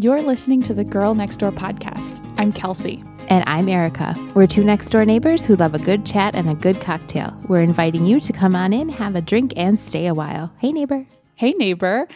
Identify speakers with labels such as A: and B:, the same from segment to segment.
A: You're listening to the Girl Next Door podcast. I'm Kelsey.
B: And I'm Erica. We're two next door neighbors who love a good chat and a good cocktail. We're inviting you to come on in, have a drink, and stay a while. Hey, neighbor.
A: Hey, neighbor.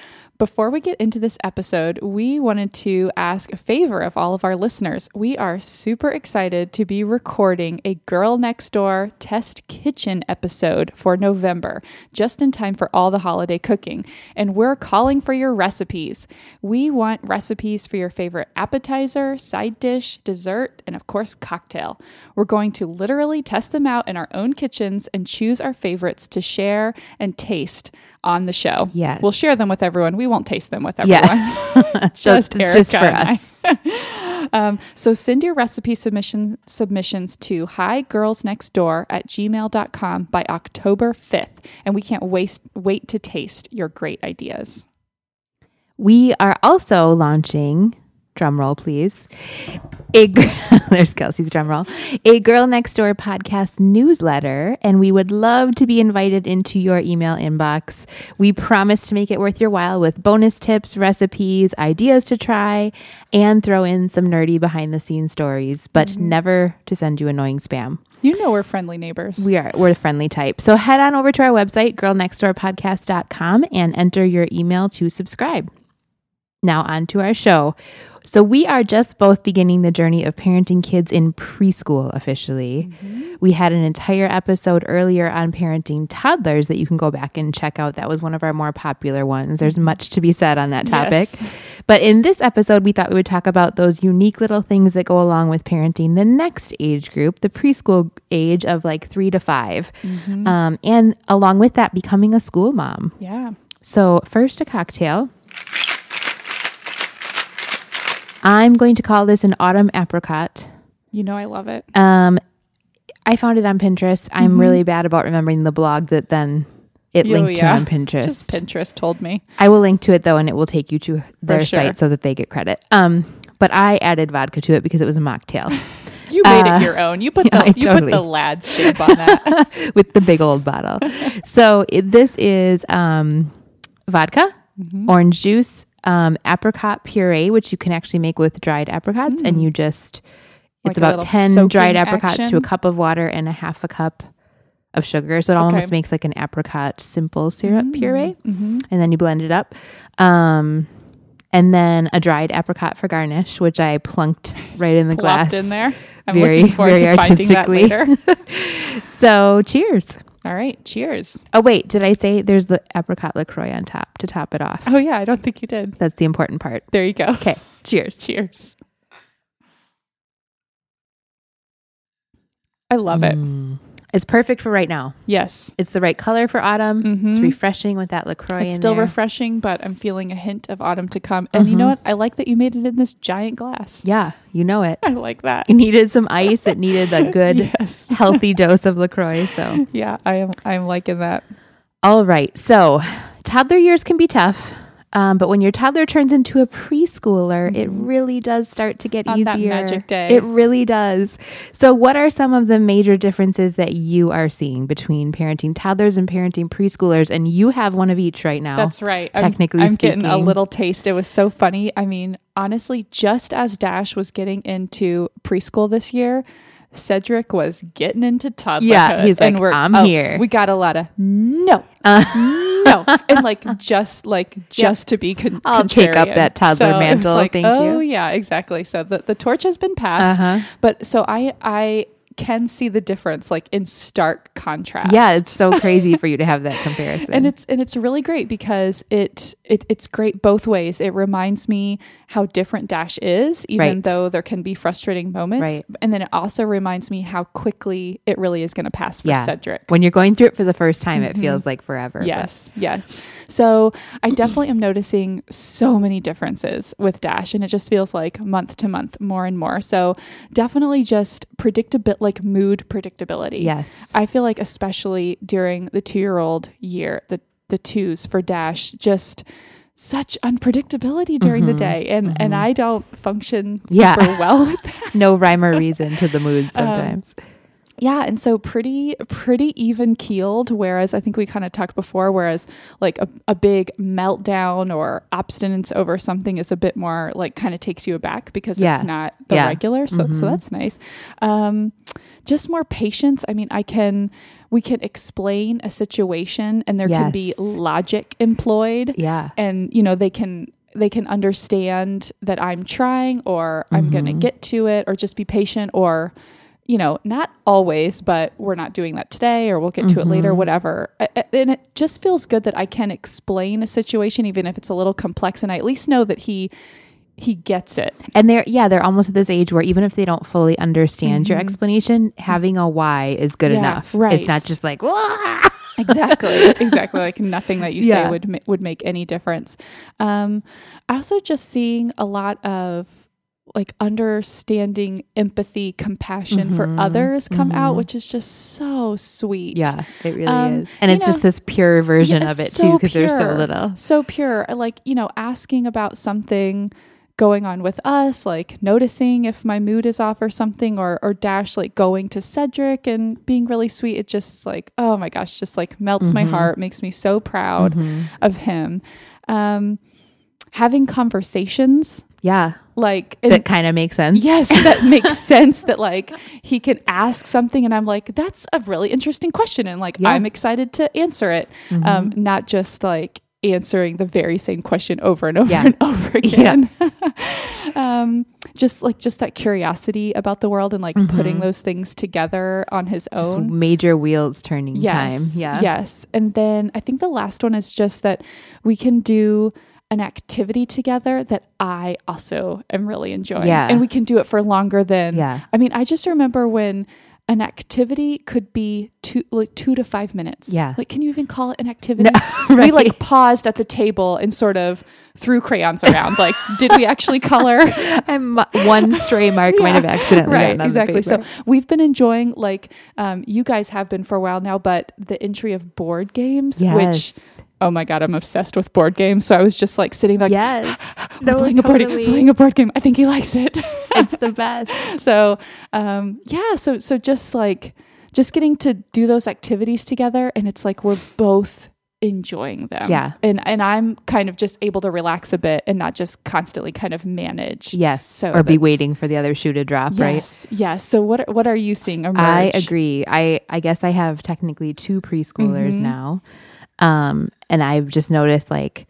A: Before we get into this episode, we wanted to ask a favor of all of our listeners. We are super excited to be recording a Girl Next Door Test Kitchen episode for November, just in time for all the holiday cooking. And we're calling for your recipes. We want recipes for your favorite appetizer, side dish, dessert, and of course, cocktail. We're going to literally test them out in our own kitchens and choose our favorites to share and taste on the show.
B: Yes.
A: We'll share them with everyone. We won't taste them with everyone.
B: Yeah.
A: just Erica
B: just for us.
A: Um, so send your recipe submission submissions to higirlsnextdoor at gmail.com by October 5th. And we can't waste wait to taste your great ideas.
B: We are also launching, drum roll please, a there's Kelsey's drum roll, a Girl Next Door podcast newsletter, and we would love to be invited into your email inbox. We promise to make it worth your while with bonus tips, recipes, ideas to try, and throw in some nerdy behind the scenes stories, but mm-hmm. never to send you annoying spam.
A: You know we're friendly neighbors.
B: We are we're the friendly type. So head on over to our website, girlnextdoorpodcast.com, and enter your email to subscribe. Now on to our show. So we are just both beginning the journey of parenting kids in preschool officially. Mm-hmm. We had an entire episode earlier on parenting toddlers that you can go back and check out. That was one of our more popular ones. There's mm-hmm. much to be said on that topic.
A: Yes.
B: But in this episode, we thought we would talk about those unique little things that go along with parenting the next age group, the preschool age of like three to 5 mm-hmm. Um, and along with that, becoming a school mom.
A: yeah.
B: So, first, a cocktail. I'm going to call this an autumn apricot.
A: You know I love it.
B: Um, I found it on Pinterest. I'm really bad about remembering the blog that then it
A: Oh,
B: linked
A: yeah.
B: to on Pinterest.
A: Just Pinterest told me.
B: I will link to it though, and it will take you to their
A: sure.
B: site so that they get credit. Um, but I added vodka to it because it was a mocktail
A: You made
B: Uh,
A: it your own. You put
B: yeah,
A: the
B: I
A: you put the lad stamp on that.
B: with the big old bottle. so it, this is um, vodka,
A: Mm-hmm.
B: orange juice, um, apricot puree, which you can actually make with dried apricots, and you just
A: Mm. Like
B: it's about ten dried apricots to a cup of water and a half a cup of sugar. So it
A: Okay.
B: almost makes like an apricot simple syrup puree,
A: Mm-hmm.
B: and then you blend it up. Um, and then a dried apricot for garnish, which I plunked right in the glass.
A: in there. I'm
B: very,
A: looking forward
B: very
A: to finding that later.
B: So cheers.
A: All right. Cheers.
B: Oh wait, did I say there's the apricot Lacroix on top to top it off?
A: Oh yeah, I don't think you did.
B: That's the important part.
A: There you go.
B: Okay, cheers.
A: Cheers. I love it.
B: Mm. It's perfect for right now.
A: Yes.
B: It's the right color for autumn. It's
A: Mhm.
B: refreshing with that Lacroix.
A: It's still
B: there.
A: refreshing, but I'm feeling a hint of autumn to come. And you know
B: Mhm.
A: what? I like that you made it in this giant glass.
B: Yeah, you know it.
A: I like that.
B: It needed some ice. It needed a good,
A: Yes.
B: healthy dose of Lacroix. So,
A: Yeah, I am I'm liking that.
B: all right. So, toddler years can be tough. Um, but when your toddler turns into a preschooler, it really does start to get
A: Mm-hmm. On that
B: easier.
A: magic day.
B: It really does. So, what are some of the major differences that you are seeing between parenting toddlers and parenting preschoolers? And you have one of each right now.
A: That's right. I'm-
B: technically
A: I'm, getting a little taste. It was so funny. I mean, honestly, just as Dash was getting into preschool this year, Cedric was getting into toddlerhood.
B: Yeah, he's
A: and
B: like,
A: we're-
B: "I'm
A: oh,
B: here."
A: We got a lot of no,
B: Uh,
A: no, and like just like just to be con-
B: I'll take up that toddler
A: So
B: mantle.
A: like,
B: Thank
A: oh
B: you.
A: yeah, exactly. So the the torch has been passed.
B: uh-huh.
A: But so I I can see the difference like in stark contrast.
B: Yeah, it's so crazy for you to have that comparison.
A: and it's and it's really great because it, it it's great both ways. It reminds me how different Dash is, even
B: Right.
A: though there can be frustrating moments.
B: Right.
A: And then it also reminds me how quickly it really is going to pass for
B: Yeah.
A: Cedric.
B: when you're going through it for the first time, it mm-hmm. feels like forever. but-
A: Yes, yes. So I definitely am noticing so many differences with Dash, and it just feels like month to month more and more. So definitely just predictability, like mood predictability.
B: Yes.
A: I feel like especially during the two year old year, the the twos for Dash, just such unpredictability during the day, and and I don't function super
B: Mm-hmm. Yeah.
A: well with that.
B: no rhyme or reason to the mood
A: Um,
B: sometimes.
A: Yeah, and so pretty pretty even keeled. Whereas I think we kind of talked before. Whereas like a, a big meltdown or abstinence over something is a bit more like kind of takes you aback because
B: Yeah.
A: it's not the
B: Yeah.
A: regular. So so that's nice. Um, just more patience. I mean, I can we can explain a situation and there can be logic employed
B: Yeah.
A: and you know they can they can understand that I'm trying or I'm going to
B: Mm-hmm.
A: get to it or just be patient or you know not always but we're not doing that today or we'll get to it later
B: Mm-hmm.
A: whatever and it just feels good that I can explain a situation even if it's a little complex and I at least know that he he gets it
B: And they're yeah, they're almost at this age where even if they don't fully understand your explanation, having a why is good
A: Mm-hmm. Yeah,
B: enough.
A: right.
B: It's not just like "Wah!"
A: exactly exactly like nothing that you say would ma- would make any difference um also just seeing a lot of like understanding empathy compassion for
B: Mhm,
A: others come out
B: mhm.
A: which is just so sweet
B: Yeah, it really
A: Um,
B: is. And it's
A: know,
B: just this pure version
A: Yeah,
B: of it
A: it's
B: too because they're so little.
A: so pure like you know asking about something going on with us like noticing if my mood is off or something or or dash like going to cedric and being really sweet it just like oh my gosh just like melts my
B: Mhm.
A: heart makes me so proud
B: Mhm.
A: of him um having conversations
B: Yeah.
A: like and-
B: That kind of makes sense.
A: Yes, that makes sense that like he can ask something and I'm like, that's a really interesting question. And like,
B: Yeah.
A: I'm excited to answer it.
B: Mhm.
A: Um, not just like answering the very same question over and over
B: Yeah.
A: and over again. um, just like, just that curiosity about the world and like putting
B: Mhm.
A: those things together on his
B: Just
A: own.
B: major wheels turning
A: Yes.
B: time. Yeah.
A: Yes. And then I think the last one is just that we can do an activity together that I also am really enjoying.
B: Yeah.
A: And we can do it for longer than
B: Yeah.
A: I mean, I just remember when an activity could be two like two to five minutes.
B: Yeah.
A: Like can you even call it an activity?
B: No,
A: We like paused at the table and sort of threw crayons around. like, did we actually color?
B: I'm one stray mark might have accidentally
A: right exactly so we've been enjoying like um, you guys have been for a while now but the entry of board games
B: Yes.
A: which oh my god i'm obsessed with board games so i was just like sitting like
B: yes. No,
A: playing, a board, playing a board game i think he likes it
B: it's the best.
A: so um, yeah so so just like just getting to do those activities together and it's like we're both enjoying them
B: Yeah.
A: and and i'm kind of just able to relax a bit and not just constantly kind of manage
B: Yes.
A: So
B: or be waiting for the other shoe to drop, right?
A: yes yes so what are, what are you seeing emerge?
B: I agree. I I guess I have technically two preschoolers
A: Mhm.
B: now. Um and I've just noticed like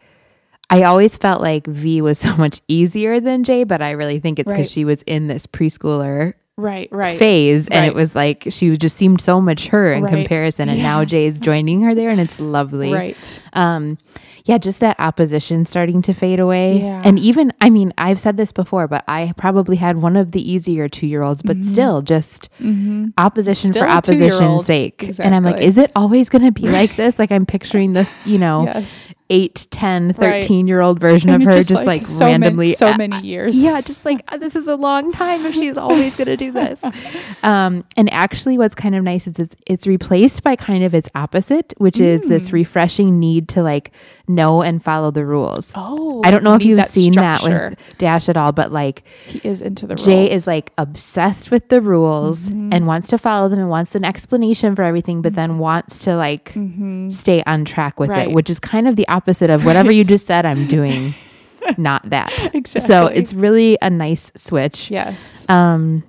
B: I always felt like V was so much easier than J, but I really think it's
A: Right.
B: because she was in this preschooler
A: right right
B: phase and
A: Right.
B: it was like she just seemed so mature in
A: Right.
B: comparison and now
A: Yeah.
B: Jay's joining her there and it's lovely.
A: right
B: Um, yeah, just that opposition starting to fade away.
A: Yeah.
B: And even, I mean, I've said this before, but I probably had one of the easier two year olds, but still just
A: mm-hmm.
B: opposition
A: Still
B: for opposition's sake. And I'm like, is it always going to be like this? Like, I'm picturing the, you know,
A: yes
B: 8, 10,
A: Right.
B: 13 year old version
A: And
B: of her just, like,
A: so
B: randomly.
A: many, so
B: uh,
A: many years
B: yeah, just like "Uh, this is a long time if she's always going to do this. Um, and actually, what's kind of nice is it's it's replaced by kind of its opposite, which is this
A: Mm.
B: refreshing need to like know and follow the rules.
A: oh
B: I don't know if you've
A: that
B: seen
A: structure.
B: that with Dash at all, but like
A: he is into the rules.
B: Jay is like obsessed with the rules
A: Mhm.
B: and wants to follow them and wants an explanation for everything, but then wants to like
A: Mhm.
B: stay on track with
A: Right.
B: it, which is kind of the opposite of whatever you just said. I'm doing not that.
A: exactly
B: So it's really a nice switch.
A: yes
B: Um,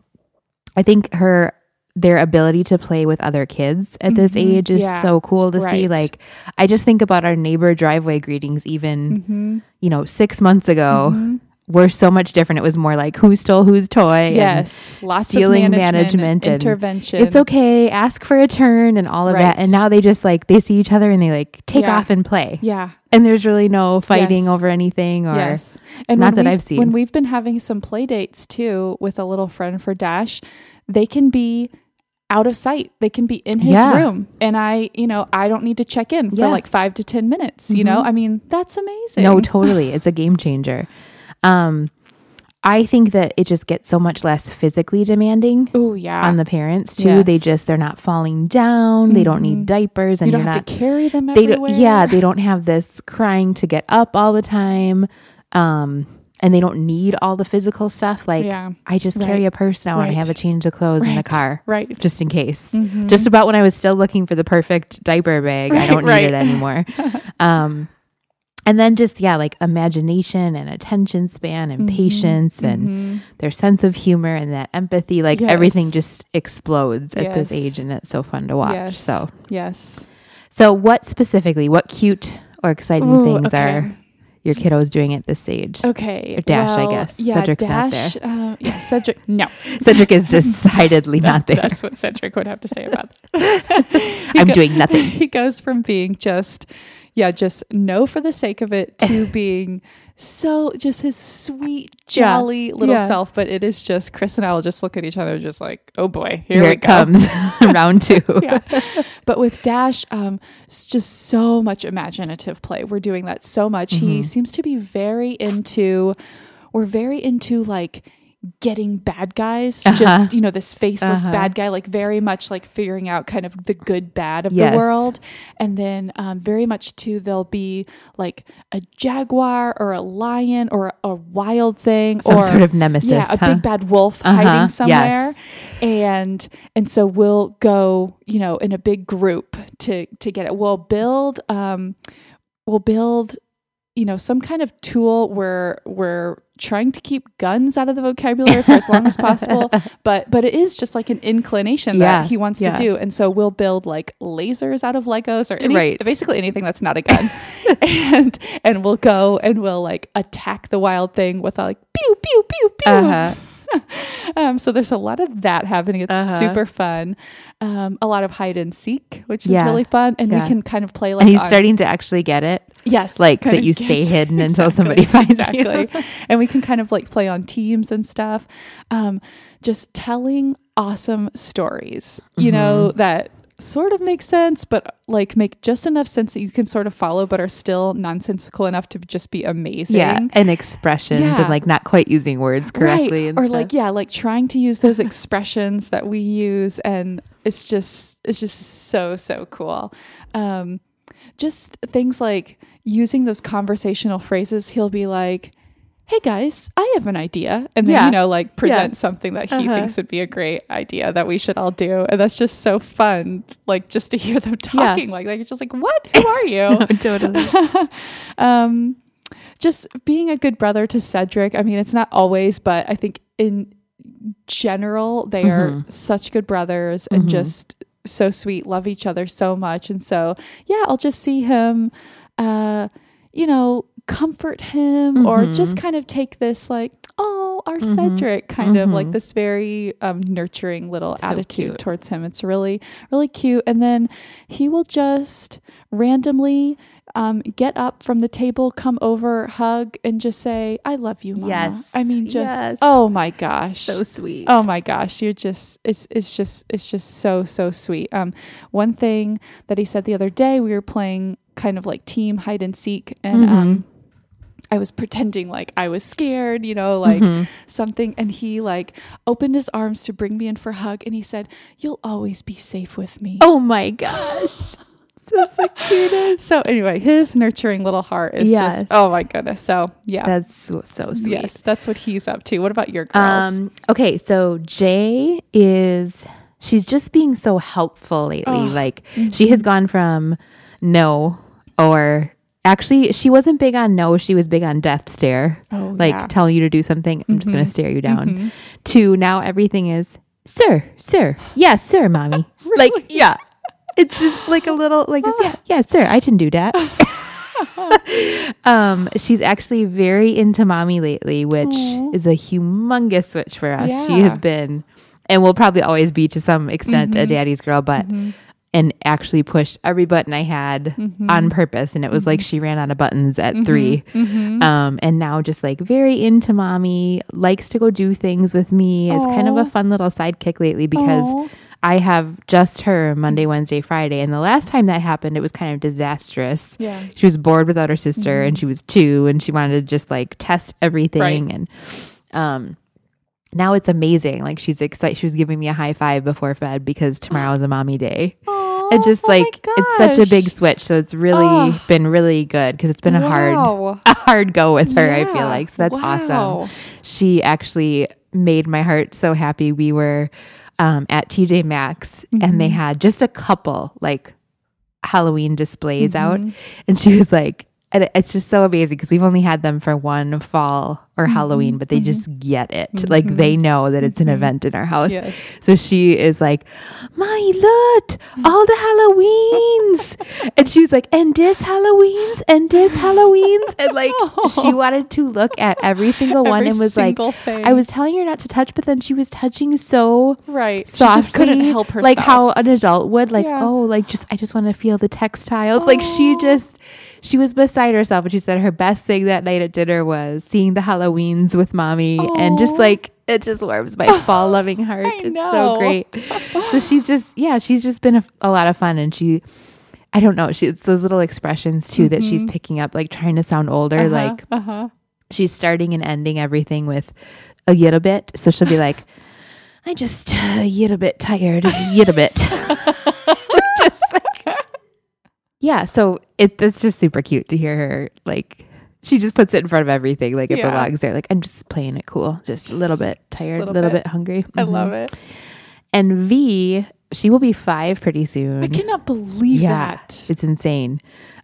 B: I think her their ability to play with other kids at this
A: Mhm.
B: age is
A: Yeah.
B: so cool to see. Like, I just think about our neighbor driveway greetings, even
A: Mhm.
B: you know, six months ago,
A: Mhm.
B: were so much different. It was more like who stole whose toy. and
A: yes lots
B: stealing
A: of management,
B: management
A: and
B: and
A: intervention
B: It's okay. Ask for a turn and all of
A: Right.
B: that. And now they just like they see each other and they like take
A: Yeah.
B: off and play.
A: yeah
B: And there's really no fighting
A: Yes.
B: over anything or
A: yes and
B: not that I've seen.
A: when we've been having some play dates too with a little friend for dash they can be out of sight they can be in his
B: Yeah.
A: room and i you know i don't need to check in for
B: Yeah.
A: like five to ten minutes you know
B: Mhm.
A: i mean that's amazing
B: No, totally. It's a game changer. Um, I think that it just gets so much less physically demanding
A: oh yeah
B: on the parents too. They just they're not falling down. They don't need diapers, and
A: you don't have
B: not.
A: to carry them
B: They
A: everywhere
B: don't. Yeah, they don't have this crying to get up all the time. Um, and they don't need all the physical stuff. Like
A: Yeah.
B: I just carry
A: Right.
B: a purse now and I have a change of clothes in the car.
A: Right. Mm-hmm.
B: Just in case. Just about when I was still looking for the perfect diaper bag, I don't need
A: right.
B: it anymore. um, and then just yeah, like imagination and attention span and
A: Mm-hmm.
B: patience and their sense of humor and that empathy, like
A: Yes.
B: everything just explodes at this age, and it's so fun to watch.
A: Yes.
B: So,
A: yes.
B: so what specifically? What cute or exciting
A: Ooh,
B: things
A: okay.
B: are your kiddo is doing at this age?
A: Okay.
B: Or Dash, I guess.
A: Yeah,
B: Cedric's not
A: Dash. Uh, yeah, Cedric. No,
B: Cedric is decidedly not there.
A: that's what Cedric would have to say about that.
B: I'm
A: go-
B: doing nothing.
A: He goes from being just, yeah, just no for the sake of it to being so just his sweet,
B: Yeah,
A: jolly little
B: yeah.
A: self. But it is just Chris and I will just look at each other, just like, oh boy, here,
B: Here, it
A: go.
B: comes, round two.
A: yeah. But with Dash, um, it's just so much imaginative play. We're doing that so much.
B: Mm-hmm.
A: He seems to be very into, we're very into like getting bad guys,
B: Uh-huh.
A: just, you know, this faceless
B: Uh-huh.
A: bad guy, like very much like figuring out kind of the good bad of
B: Yes.
A: the world. And then um, very much too, there'll be like a jaguar or a lion or a wild thing
B: Some
A: or
B: sort of nemesis.
A: yeah, a big bad wolf
B: Uh-huh,
A: hiding somewhere.
B: yes.
A: And and so we'll go, you know, in a big group to to get it. We'll build um we'll build you know some kind of tool where we're trying to keep guns out of the vocabulary for as long as possible but but it is just like an inclination
B: Yeah,
A: that he wants
B: yeah.
A: to do and so we'll build like lasers out of legos or any,
B: Right.
A: basically anything that's not a gun and and we'll go and we'll like attack the wild thing with a like pew pew pew pew
B: Uh-huh.
A: um, so there's a lot of that happening. It's
B: Uh-huh.
A: super fun. Um, a lot of hide and seek, which is really fun, and
B: Yeah.
A: we can kind of play like
B: And he's
A: on-
B: starting to actually get it.
A: yes,
B: like, that you stay hidden until somebody finds you.
A: exactly. and we can kind of like play on teams and stuff. Um, just telling awesome stories, you know
B: Mm-hmm.
A: that sort of make sense, but like make just enough sense that you can sort of follow, but are still nonsensical enough to just be amazing.
B: Yeah, and expressions
A: Yeah.
B: and like not quite using words correctly.
A: right.
B: And
A: or
B: stuff.
A: like yeah like trying to use those expressions that we use and it's just it's just so so cool um just things like using those conversational phrases he'll be like hey guys i have an idea and then
B: Yeah.
A: you know like present something that he
B: Uh-huh.
A: thinks would be a great idea that we should all do and that's just so fun like just to hear them talking like like it's just like what who are you
B: No, totally.
A: um just being a good brother to Cedric. I mean, it's not always, but I think in general they are such good brothers and just so sweet, love each other so much. And so, yeah, I'll just see him uh you know, comfort him or just kind of take this like Oh, our Cedric kind of like this very um, nurturing little attitude
B: cute.
A: towards him. It's really, really cute. And then he will just randomly um, get up from the table, come over, hug, and just say, I love you, Mama.
B: Yes.
A: I mean, just,
B: Yes.
A: oh my gosh.
B: so sweet.
A: Oh my gosh, you're just it's it's just it's just so so sweet. Um one thing that he said the other day, we were playing kind of like team hide and seek and
B: Mm-hmm.
A: um I was pretending like I was scared, you know, like
B: Mm-hmm.
A: something and he like opened his arms to bring me in for a hug and he said, "You'll always be safe with me."
B: Oh my gosh. That's the cutest.
A: So anyway, his nurturing little heart is
B: Yes.
A: just oh my goodness. So, yeah.
B: That's so, so sweet.
A: yes, that's what he's up to. What about your girls?
B: Um, okay, so Jay is she's just being so helpful lately.
A: Oh,
B: Like she has gone from no or actually she wasn't big on no, she was big on death stare.
A: Oh,
B: like
A: yeah.
B: telling you to do something, I'm just gonna mm-hmm. stare you down. Mm-hmm. To now everything is sir, sir, yes, sir, mommy. Like yeah. It's just like a little like just, yeah, yeah, sir, I can do that. um, she's actually very into mommy lately, which
A: Aw.
B: is a humongous switch for us. She has been, and will probably always be to some extent a mm-hmm. daddy's girl, but and actually pushed every button I had mm-hmm. on purpose, and it was like mm-hmm. she ran out of buttons at 3 mm-hmm. Um, and now just like very into mommy, likes to go do things with me. Is kind of a fun little sidekick lately because.
A: Aw.
B: I have just her Monday, Wednesday, Friday. And the last time that happened, it was kind of disastrous.
A: Yeah.
B: She was bored without her sister and she was two and she wanted to just like test everything.
A: Right.
B: And um, now it's amazing. Like she's excited. She was giving me a high five before bed because tomorrow is a mommy day. it just
A: oh
B: like it's such a big switch. So it's really
A: Oh.
B: been really good because it's been a hard a hard go with her. I feel like so that's
A: Wow.
B: awesome. She actually made my heart so happy. We were um, at TJ Maxx and
A: Mm-hmm.
B: they had just a couple like Halloween displays out,
A: Mm-hmm.
B: and she was like. And it's just so amazing because we've only had them for one fall or
A: Mm-hmm.
B: Halloween, but they mm-hmm. just get it. Mm-hmm. Like they know that it's an mm-hmm. event in our house.
A: Yes.
B: So she is like, Mommy, look, all the Halloweens. and she was like, and this Halloweens, and this Halloweens. And like, she wanted to look at every single one
A: Every
B: and was like,
A: thing.
B: I was telling her not to touch, but then she was touching so
A: right. She
B: softly.
A: just couldn't help herself.
B: Like how an adult would, like,
A: Yeah.
B: oh, like just, I just want to feel the textiles. Like she just, she was beside herself. And she said her best thing that night at dinner was seeing the Halloweens with mommy and just like, it just warms my fall loving heart. It's so great. so she's just, yeah, she's just been a, a lot of fun. And she, I don't know, she, it's those little expressions too that she's picking up, like trying to sound older.
A: Mm-hmm. Uh-huh,
B: Like
A: uh-huh.
B: she's starting and ending everything with a little bit. So she'll be like, I just uh, a little bit tired, a little bit. Yeah. So it it's just super cute to hear her like. She just puts it in front of everything, like it
A: Yeah.
B: belongs there. Like I'm just playing it cool, just a little bit tired, a
A: little
B: little,
A: bit.
B: bit. hungry.
A: I
B: Mhm.
A: love it.
B: And V, she will be five pretty soon.
A: I cannot believe
B: yeah,
A: that.
B: it's insane.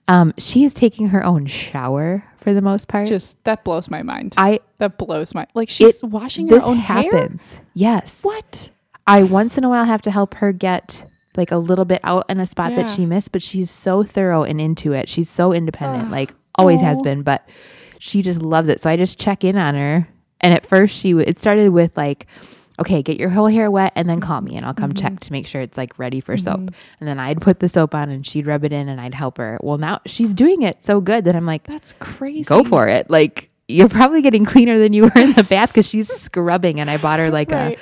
B: Um, she is taking her own shower for the most part.
A: Just that blows my mind.
B: I
A: that blows my like she's
B: It-
A: washing her
B: this
A: own hair.
B: happens. Yes.
A: What?
B: I once in a while have to help her get like a little bit out in a spot
A: Yeah.
B: that she missed, but she's so thorough and into it. She's so independent, like always has been, but she just loves it. So I just check in on her. And at first she w- it started with like okay, get your whole hair wet and then call me and I'll come check mm-hmm. to make sure it's like ready for soap. Mm-hmm. And then I'd put the soap on and she'd rub it in and I'd help her. Well, now she's doing it so good that I'm like,
A: That's crazy.
B: go for it. Like you're probably getting cleaner than you were in the bath because she's scrubbing. And I bought her like
A: Right.
B: a,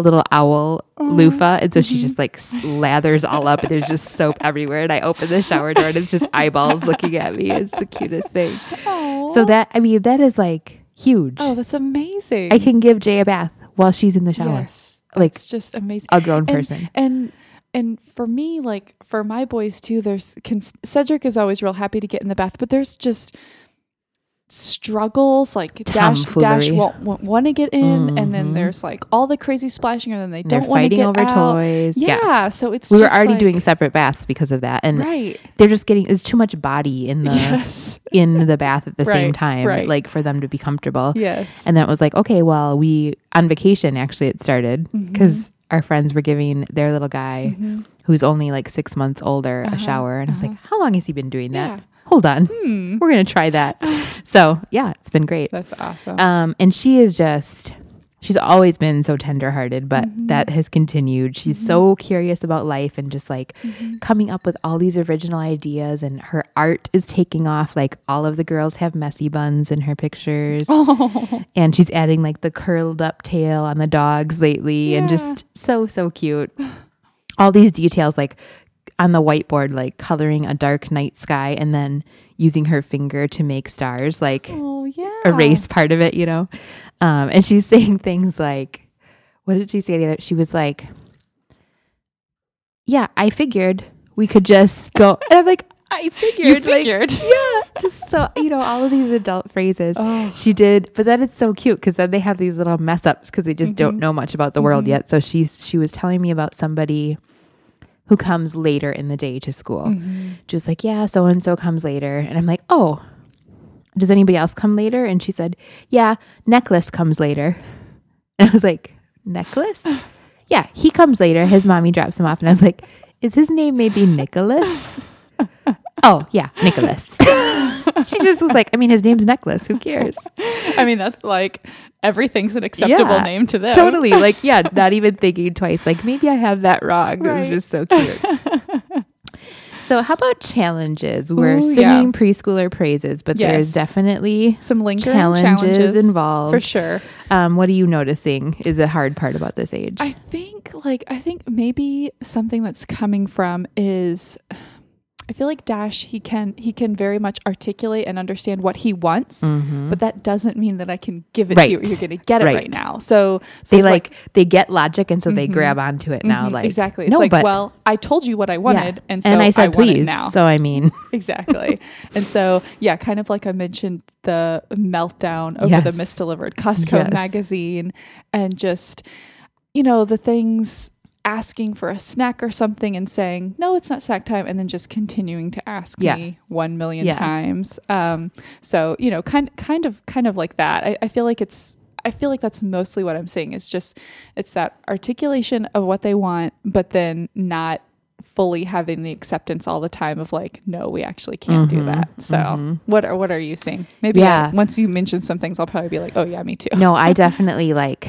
B: a little owl loofah. And so she mm-hmm. just like slathers all up. And there's just soap everywhere. And I open the shower door and it's just eyeballs looking at me. It's the cutest thing.
A: Aw.
B: So that, I mean, that is like huge.
A: Oh, that's amazing.
B: I can give Jay a bath while she's in the shower.
A: Yes.
B: Like
A: It's just amazing.
B: a grown
A: And-
B: person.
A: And and for me, like for my boys too, there's can, Cedric is always real happy to get in the bath, but there's just struggles like dash dash won't, won't want to get in and then
B: Mhm.
A: there's like all the crazy splashing and then they don't want to get
B: over
A: out.
B: toys.
A: yeah,
B: Yeah.
A: so it's
B: We were already
A: like-
B: doing separate baths because of that. And
A: right
B: they're just getting, it's too much body in the,
A: yes
B: in the bath at the same time,
A: right.
B: like for them to be comfortable.
A: yes
B: And then it was like, okay, well, we on vacation actually it started
A: Mm-hmm.
B: because our friends were giving their little guy who's only like six months older
A: Uh-huh,
B: a shower, and I was like, how long has he been doing that?
A: Yeah.
B: Hold on,
A: Hmm.
B: we're gonna try that. so yeah, it's been great.
A: that's awesome
B: Um, and she is just. She's always been so tenderhearted, but
A: Mm-hmm.
B: that has continued. She's so curious about life and just like
A: Mm-hmm.
B: coming up with all these original ideas. And her art is taking off. Like all of the girls have messy buns in her pictures
A: oh
B: and she's adding like the curled up tail on the dogs lately and just so so cute all these details like on the whiteboard like coloring a dark night sky and then using her finger to make stars like
A: oh yeah.
B: erase part of it you know? Um and she's saying things like what did she say the other she was like yeah i figured we could just go and i'm like i figured
A: you
B: like,
A: figured.
B: yeah just so you know all of these adult phrases.
A: Oh.
B: She did but then it's so cute because then they have these little mess ups because they just don't
A: Mm-hmm.
B: know much about the world yet. So she's she was telling me about somebody who comes later in the day to school.
A: Mm-hmm.
B: she was like yeah so and so comes later. And i'm like oh does anybody else come later? And she said yeah necklace comes later. And i was like necklace? Yeah he comes later. His mommy drops him off. And i was like is his name maybe nicholas oh yeah nicholas. She just was like i mean his name's necklace. Who cares?
A: I mean, that's like everything's an acceptable
B: Yeah,
A: name to them.
B: totally. Like yeah not even thinking twice. Like maybe i have that wrong.
A: Right.
B: it was just so cute. So how about challenges? We're
A: Ooh,
B: singing
A: yeah.
B: preschooler praises but
A: Yes.
B: there's definitely
A: Some lingering
B: challenges,
A: challenges,
B: involved.
A: for sure.
B: um, what are you noticing is a hard part about this age?
A: I think like I think maybe something that's coming from is I feel like Dash he can he can very much articulate and understand what he wants,
B: Mhm.
A: but that doesn't mean that I can give it
B: Right.
A: to you or you're going to get it right,
B: Right.
A: now. So, so
B: they
A: it's
B: like, they get logic and so they
A: Mhm.
B: grab onto it now
A: mhm,
B: like
A: exactly. It's
B: no,
A: like,
B: but
A: well, I told you what I wanted, and so
B: and I said
A: want it
B: please.
A: now.
B: So I mean,
A: exactly. and so, yeah, kind of like I mentioned the meltdown over the
B: Yes.
A: misdelivered Costco
B: Yes.
A: magazine and just, you know, the things asking for a snack or something and saying, no, it's not snack time. And then just continuing to ask
B: Yeah.
A: me one million
B: Yeah.
A: times. Um, so, you know, kind, kind of, kind of like that. I, I feel like it's, I feel like that's mostly what I'm saying. It's just, it's that articulation of what they want, but then not fully having the acceptance all the time of like, no, we actually can't do
B: Mhm,
A: that. So,
B: mhm.
A: what are what are you seeing? Maybe
B: Yeah.
A: I- once you mention some things, I'll probably be like, oh yeah, me too.
B: no, I definitely like.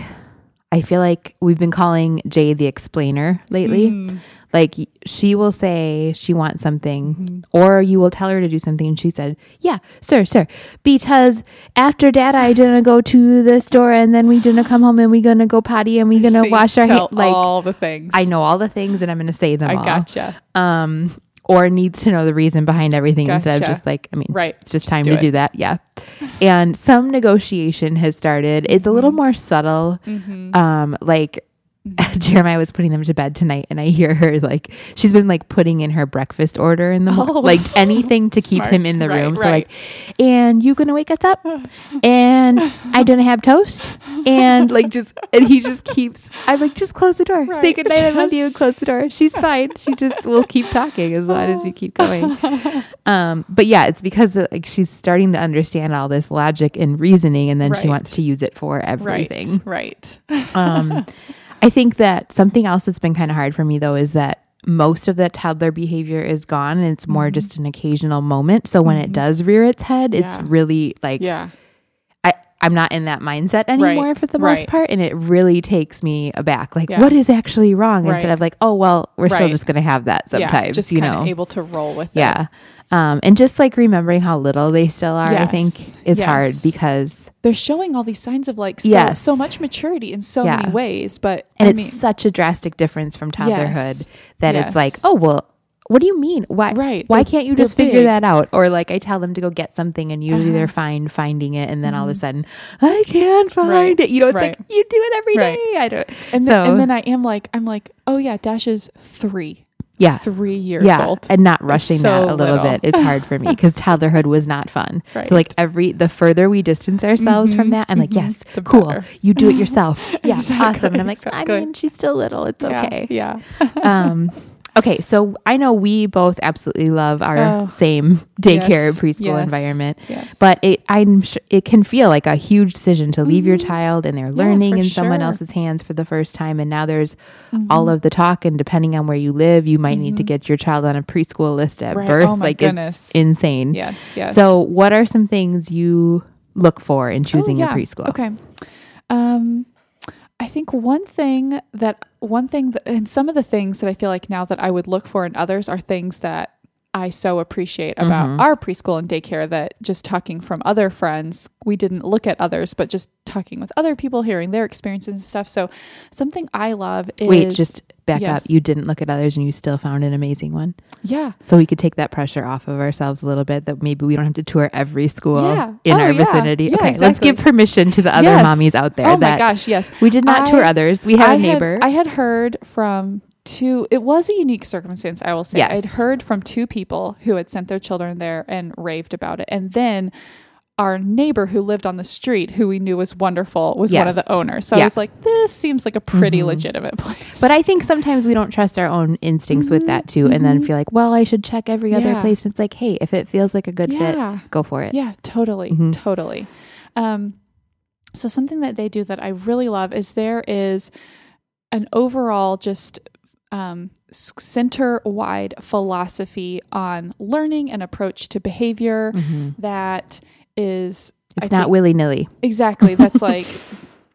B: I feel like we've been calling Jay the explainer lately.
A: Mm,
B: Like she will say she wants something,
A: Mhm.
B: or you will tell her to do something, and she said, "Yeah, sir, sir." Because after that, I gonna go to the store, and then we gonna come home, and we gonna go potty, and we gonna
A: See,
B: wash our hands. Like
A: all the things.
B: I know all the things, and I'm gonna say them
A: I
B: all.
A: gotcha.
B: Um, or needs to know the reason behind everything instead of just like, I mean,
A: Right.
B: it's just,
A: Just
B: time
A: do
B: to
A: it.
B: do that. Yeah. And some negotiation has started. It's a little
A: Mhm.
B: more subtle.
A: Mm-hmm.
B: Um, like Jeremiah was putting them to bed tonight, and I hear her like she's been like putting in her breakfast order in the
A: Oh.
B: like anything to keep him in the
A: Right,
B: room. So like, and you gonna wake us up, and I gonna have toast, and like just and he just keeps. I like just close the door, say
A: Right.
B: goodnight, I love you, close the door. She's fine. She just will keep talking as long as you keep going. Um, but yeah, it's because the, like she's starting to understand all this logic and reasoning, and then she wants to use it for everything.
A: Right.
B: Um, I think that something else that's been kind of hard for me though is that most of that toddler behavior is gone and it's more
A: Mhm.
B: just an occasional moment. So when it
A: Mhm.
B: does rear its head, it's really like
A: yeah.
B: I'm not in that mindset anymore for the most
A: right.
B: part. And it really takes me aback. Like,
A: Yeah.
B: what is actually wrong?
A: Right.
B: Instead of like, oh, well, we're still just going to have that
A: yeah.
B: sometimes,
A: Just
B: you know?
A: able to roll with it.
B: yeah. Um, and just like remembering how little they still are, I think
A: Yes.
B: is hard because,
A: They're showing all these signs of like so,
B: Yes.
A: so much maturity in so
B: Yeah.
A: many ways, but
B: and
A: I
B: it's
A: mean,
B: such a drastic difference from toddlerhood
A: Yes.
B: that
A: Yes.
B: it's like, oh, well, what do you mean? Why?
A: right.
B: Why
A: they're-
B: can't you just figure
A: big.
B: that out? Or like I tell them to go get something and usually
A: Uh-huh.
B: they're fine finding it and then all of a
A: Mhm.
B: sudden I can't find
A: Right.
B: it. You know, it's
A: Right.
B: like you do it every day. I don't
A: And then, and then I am like, I'm like, oh yeah, Dash is three.
B: Yeah.
A: Three years
B: yeah.
A: old.
B: And not rushing that a little
A: little.
B: bit is hard for me because toddlerhood was not fun.
A: Right.
B: So like every the further we distance ourselves from
A: Mhm,
B: that, I'm like,
A: mhm.
B: yes, cool.
A: better.
B: You do it yourself. Yeah,
A: Exactly,
B: awesome. And I'm like,
A: exactly.
B: I mean, she's still little. It's
A: Yeah,
B: okay.
A: Yeah.
B: um okay so i know we both absolutely love our
A: Oh.
B: same daycare
A: Yes,
B: preschool
A: yes,
B: environment
A: Yes.
B: but it i'm sh- it can feel like a huge decision to leave your
A: Mhm.
B: child and they're learning
A: for
B: in someone else's hands for the first time and now there's all
A: Mhm.
B: of the talk and depending on where you live you might need to
A: Mhm.
B: get your child on a preschool list at
A: Right.
B: birth
A: Oh my
B: like
A: goodness.
B: it's insane
A: yes, yes.
B: so what are some things you look for in choosing
A: Oh,
B: a preschool
A: Okay. Um, I think one thing that one thing that, and some of the things that I feel like now that I would look for in others are things that I so appreciate about
B: Mhm.
A: our preschool and daycare that just talking from other friends, we didn't look at others, but just talking with other people, hearing their experiences and stuff. So something I love is
B: wait just back
A: yes.
B: up you didn't look at others and you still found an amazing one
A: yeah,
B: So we could take that pressure off of ourselves a little bit that maybe we don't have to tour every school
A: Yeah.
B: in
A: Oh,
B: our
A: yeah.
B: vicinity.
A: Yeah,
B: okay, let's give permission to the other
A: Yes.
B: mommies out there
A: Oh
B: that
A: my gosh, yes.
B: we did not tour others. We had
A: I
B: a neighbor.
A: I had heard from two. It was a unique circumstance, I will say.
B: Yes.
A: I'd heard from two people who had sent their children there and raved about it, and then our neighbor who lived on the street, who we knew was wonderful, was one of the owners. So I was like, this seems like a pretty
B: Mhm.
A: legitimate place.
B: but I think sometimes we don't trust our own instincts with
A: Mhm,
B: that too, and then
A: mhm.
B: feel like, well, I should check every other place. And it's like, hey, if it feels like a good fit, go for it.
A: yeah, totally,
B: Mhm.
A: totally. Um, so something that they do that I really love is there is an overall just um, center wide philosophy on learning and approach to behavior
B: Mhm.
A: that is
B: It's
A: I
B: not willy nilly.
A: exactly that's like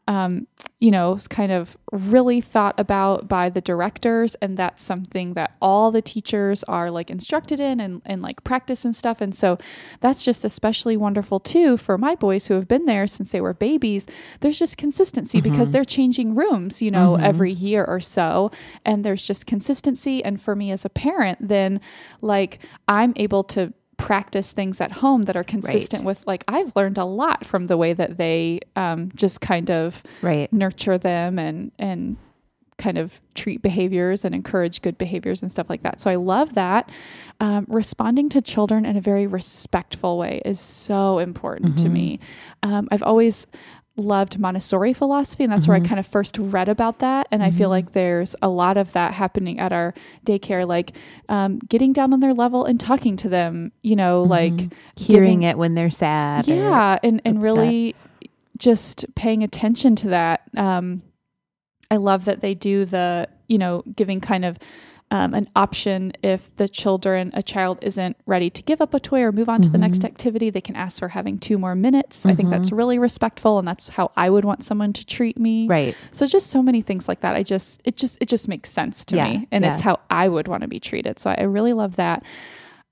A: um, you know, kind of really thought about by the directors. And that's something that all the teachers are like instructed in and, and like practice and stuff. And so that's just especially wonderful too for my boys who have been there since they were babies. There's just consistency because they're changing rooms, you know, every year or so. And there's just consistency. And for me as a parent, then like I'm able to practice things at home that are consistent with like I've learned a lot from the way that they um, just kind of
B: Right.
A: nurture them and and kind of treat behaviors and encourage good behaviors and stuff like that. So I love that. Um, responding to children in a very respectful way is so important to me. Um, I've always loved Montessori philosophy, and that's where I kind of first read about that. And I feel like there's a lot of that happening at our daycare, like um, getting down on their level and talking to them. You know, like
B: Hearing
A: giving-
B: it when they're sad.
A: yeah and and
B: upset.
A: really just paying attention to that um i love that they do the you know giving kind of um, an option if the children a child isn't ready to give up a toy or move on to the next activity they can ask for having two more minutes. I think that's really respectful and that's how i would want someone to treat me.
B: Right.
A: so just so many things like that. I just it just it just makes sense to
B: Yeah,
A: me and it's how i would want to be treated. So i really love that.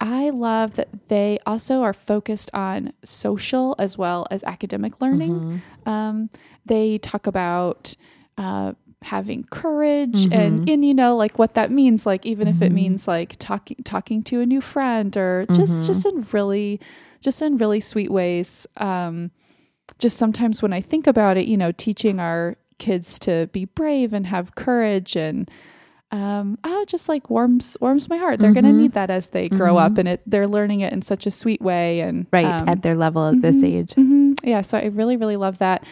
A: I love that they also are focused on social as well as academic learning.
B: Mm-hmm.
A: Um, they talk about uh, having courage
B: Mm-hmm.
A: and, and you know like what that means. Like even if it means like talking talking to a new friend or just
B: Mm-hmm.
A: just in really just in really sweet ways. Um, just sometimes when I think about it, you know, teaching our kids to be brave and have courage and um, oh, it just like warms warms my heart. They're going to
B: Mm-hmm.
A: need that as they grow up, and it they're learning it in such a sweet way. And
B: Right.
A: um,
B: at their level at this age.
A: yeah, so I really really love that.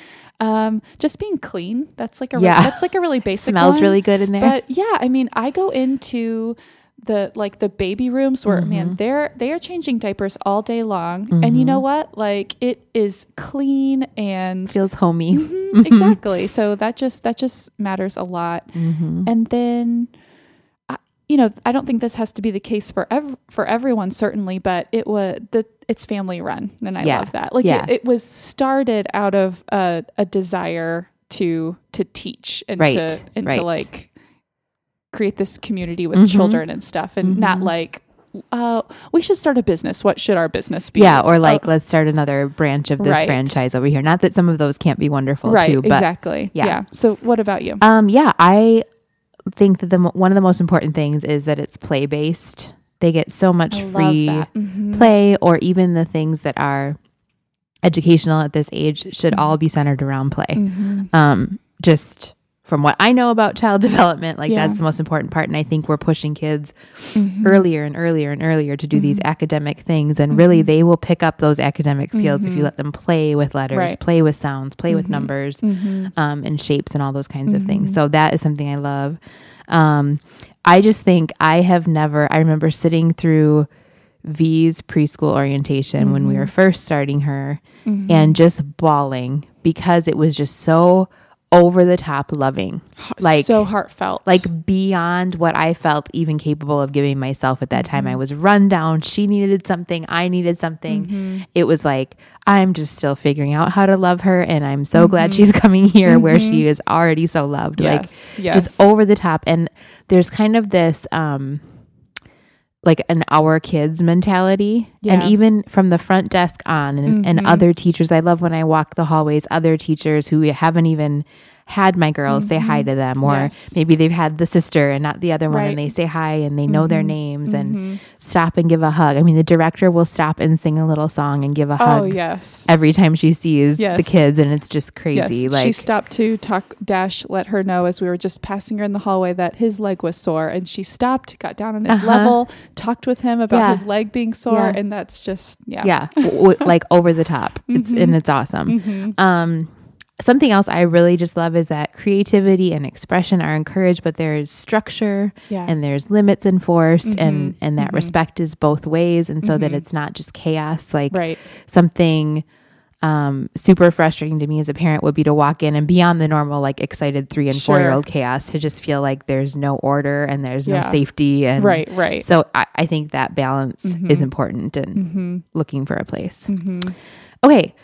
A: Um, just being clean. That's like a re-
B: Yeah.
A: that's like a really basic.
B: Smells
A: one.
B: really good in there.
A: But yeah, I mean, I go into the like the baby rooms where
B: Mm-hmm.
A: man they're they are changing diapers all day long and you know
B: Mm-hmm.
A: what like it is clean and
B: Feels homey.
A: Mhm, exactly so that just that just matters a lot
B: Mm-hmm.
A: and then you know i don't think this has to be the case for ev- for everyone certainly but it was the it's family run and i
B: Yeah.
A: love that like
B: Yeah.
A: it, it was started out of a, a desire to to teach and
B: Right,
A: to and
B: right.
A: to like create this community with
B: Mhm.
A: children and stuff and not
B: Mhm.
A: like uh we should start a business what should our business be
B: Yeah, or
A: Oh,
B: like let's start another branch of this
A: Right.
B: franchise over here. Not that some of those can't be wonderful
A: right
B: too, but
A: exactly
B: yeah.
A: yeah. so what about you
B: um yeah, I think that the one of the most important things is that it's play based. They get so much
A: I
B: free.
A: Mhm.
B: play or even the things that are educational at this age should all be centered around play.
A: Mhm.
B: Um just from what I know about child development, like
A: Yeah.
B: that's the most important part and I think we're pushing kids
A: Mhm.
B: earlier and earlier and earlier to do these
A: Mm-hmm.
B: academic things and really they will pick up those academic skills if you let them play with letters
A: Mm-hmm. Right.
B: play with sounds play with numbers
A: Mhm.
B: um, and shapes and all those kinds of things
A: Mm-hmm.
B: so that is something i love um, i just think i have never i remember sitting through v's preschool orientation when
A: Mm-hmm.
B: we were first starting her and just bawling because it was just so over the top loving like
A: so heartfelt
B: like beyond what I felt even capable of giving myself at that time. I mm-hmm. was run down. She needed something. I needed something. Mm-hmm. It was like, I'm just still figuring out how to love her. And I'm so glad mm-hmm. she's coming here where she is already so loved. like
A: Yes, yes.
B: just over the top. And there's kind of this, um, like an our kids mentality. And even from the front desk on and, and mm-hmm. other teachers i love when i walk the hallways other teachers who haven't even had my girls say hi to them or
A: Yes.
B: maybe they've had the sister and not the other one
A: Right.
B: and they say hi and they know their names and stop and give a hug i mean the director will stop and sing a little song and give a hug.
A: oh
B: hug
A: yes
B: every time she sees the kids and it's just
A: yes
B: crazy like
A: she stopped to talk dash let her know as we were just passing her in the hallway that his leg was sore and she stopped got down on his
B: Uh-huh.
A: level talked with him about
B: Yeah.
A: his leg being sore
B: Yeah.
A: and that's just yeah
B: yeah w- like over the top it's
A: Mm-hmm.
B: and it's awesome um something else i really just love is that creativity and expression are encouraged but there's structure
A: Yeah.
B: and there's limits enforced and
A: Mm-hmm.
B: and that respect is both ways and so that it's not just chaos like
A: right
B: something um, super frustrating to me as a parent would be to walk in and beyond the normal like excited three and
A: Sure.
B: four year old chaos to just feel like there's no order and there's no safety and
A: right right
B: so I, I think that balance is
A: Mm-hmm.
B: important and looking for a place.
A: Mhm.
B: Okay.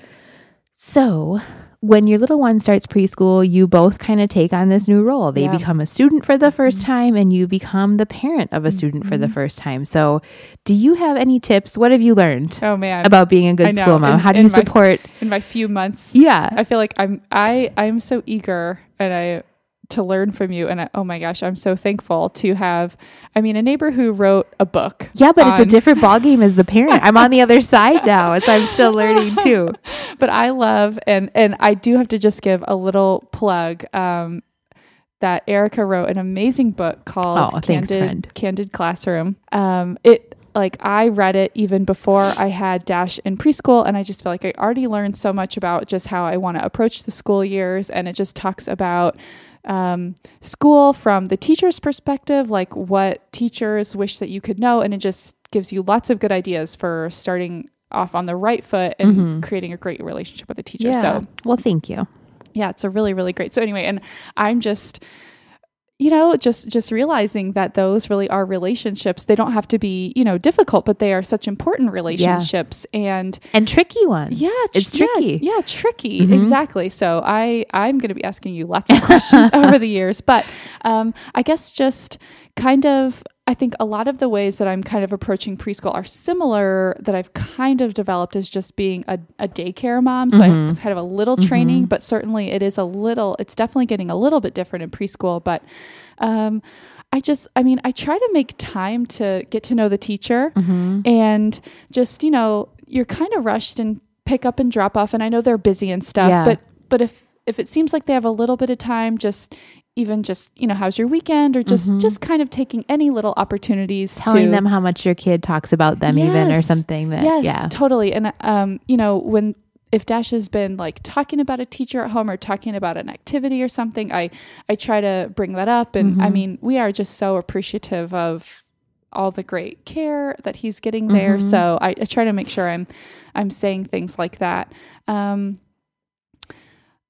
B: So when your little one starts preschool, you both kind of take on this new role. They
A: Yeah.
B: become a student for the first mm-hmm. time, and you become the parent of a student for the mm-hmm. first time. So, do you have any tips? What have you learned
A: Oh man.
B: about being a good school mom?
A: In-
B: How do you
A: my-
B: support?
A: in my few months
B: Yeah.
A: I feel like I'm I I'm so eager and I to learn from you and I, oh my gosh I'm so thankful to have I mean a neighbor who wrote a book
B: Yeah, but it's a different ballgame as the parent. I'm on the other side now, so I'm still learning too.
A: but I love and and I do have to just give a little plug um that Erica wrote an amazing book called
B: Oh, thanks,
A: Candid
B: friend.
A: Candid Classroom. Um it like I read it even before I had Dash in preschool and I just feel like I already learned so much about just how I want to approach the school years and it just talks about um, school from the teacher's perspective, like what teachers wish that you could know, and it just gives you lots of good ideas for starting off on the right foot and creating a great relationship with the teacher.
B: Yeah.
A: So
B: well, thank you.
A: yeah, it's a really really great. So anyway, and I'm just you know just just realizing that those really are relationships they don't have to be you know difficult but they are such important relationships and
B: And tricky ones.
A: yeah
B: it's
A: tr- yeah,
B: tricky.
A: yeah tricky
B: Mhm.
A: exactly so i i'm going to be asking you lots of questions over the years but um i guess just kind of i think a lot of the ways that i'm kind of approaching preschool are similar that i've kind of developed as just being a, a daycare mom so
B: Mhm.
A: i kind of a little training but certainly it is a little it's definitely getting a little bit different in preschool but um I just, I mean, I try to make time to get to know the teacher
B: Mm-hmm.
A: and just you know you're kind of rushed and pick up and drop off and i know they're busy and stuff
B: Yeah.
A: but but if if it seems like they have a little bit of time just even just you know how's your weekend or just
B: Mhm.
A: just kind of taking any little opportunities
B: Telling
A: to
B: them how much your kid talks about them, even or something that.
A: yes
B: Yeah.
A: totally and um you know when if dash has been like talking about a teacher at home or talking about an activity or something i i try to bring that up and i
B: Mhm.
A: mean we are just so appreciative of all the great care that he's getting there
B: Mhm.
A: so I, I try to make sure i'm i'm saying things like that um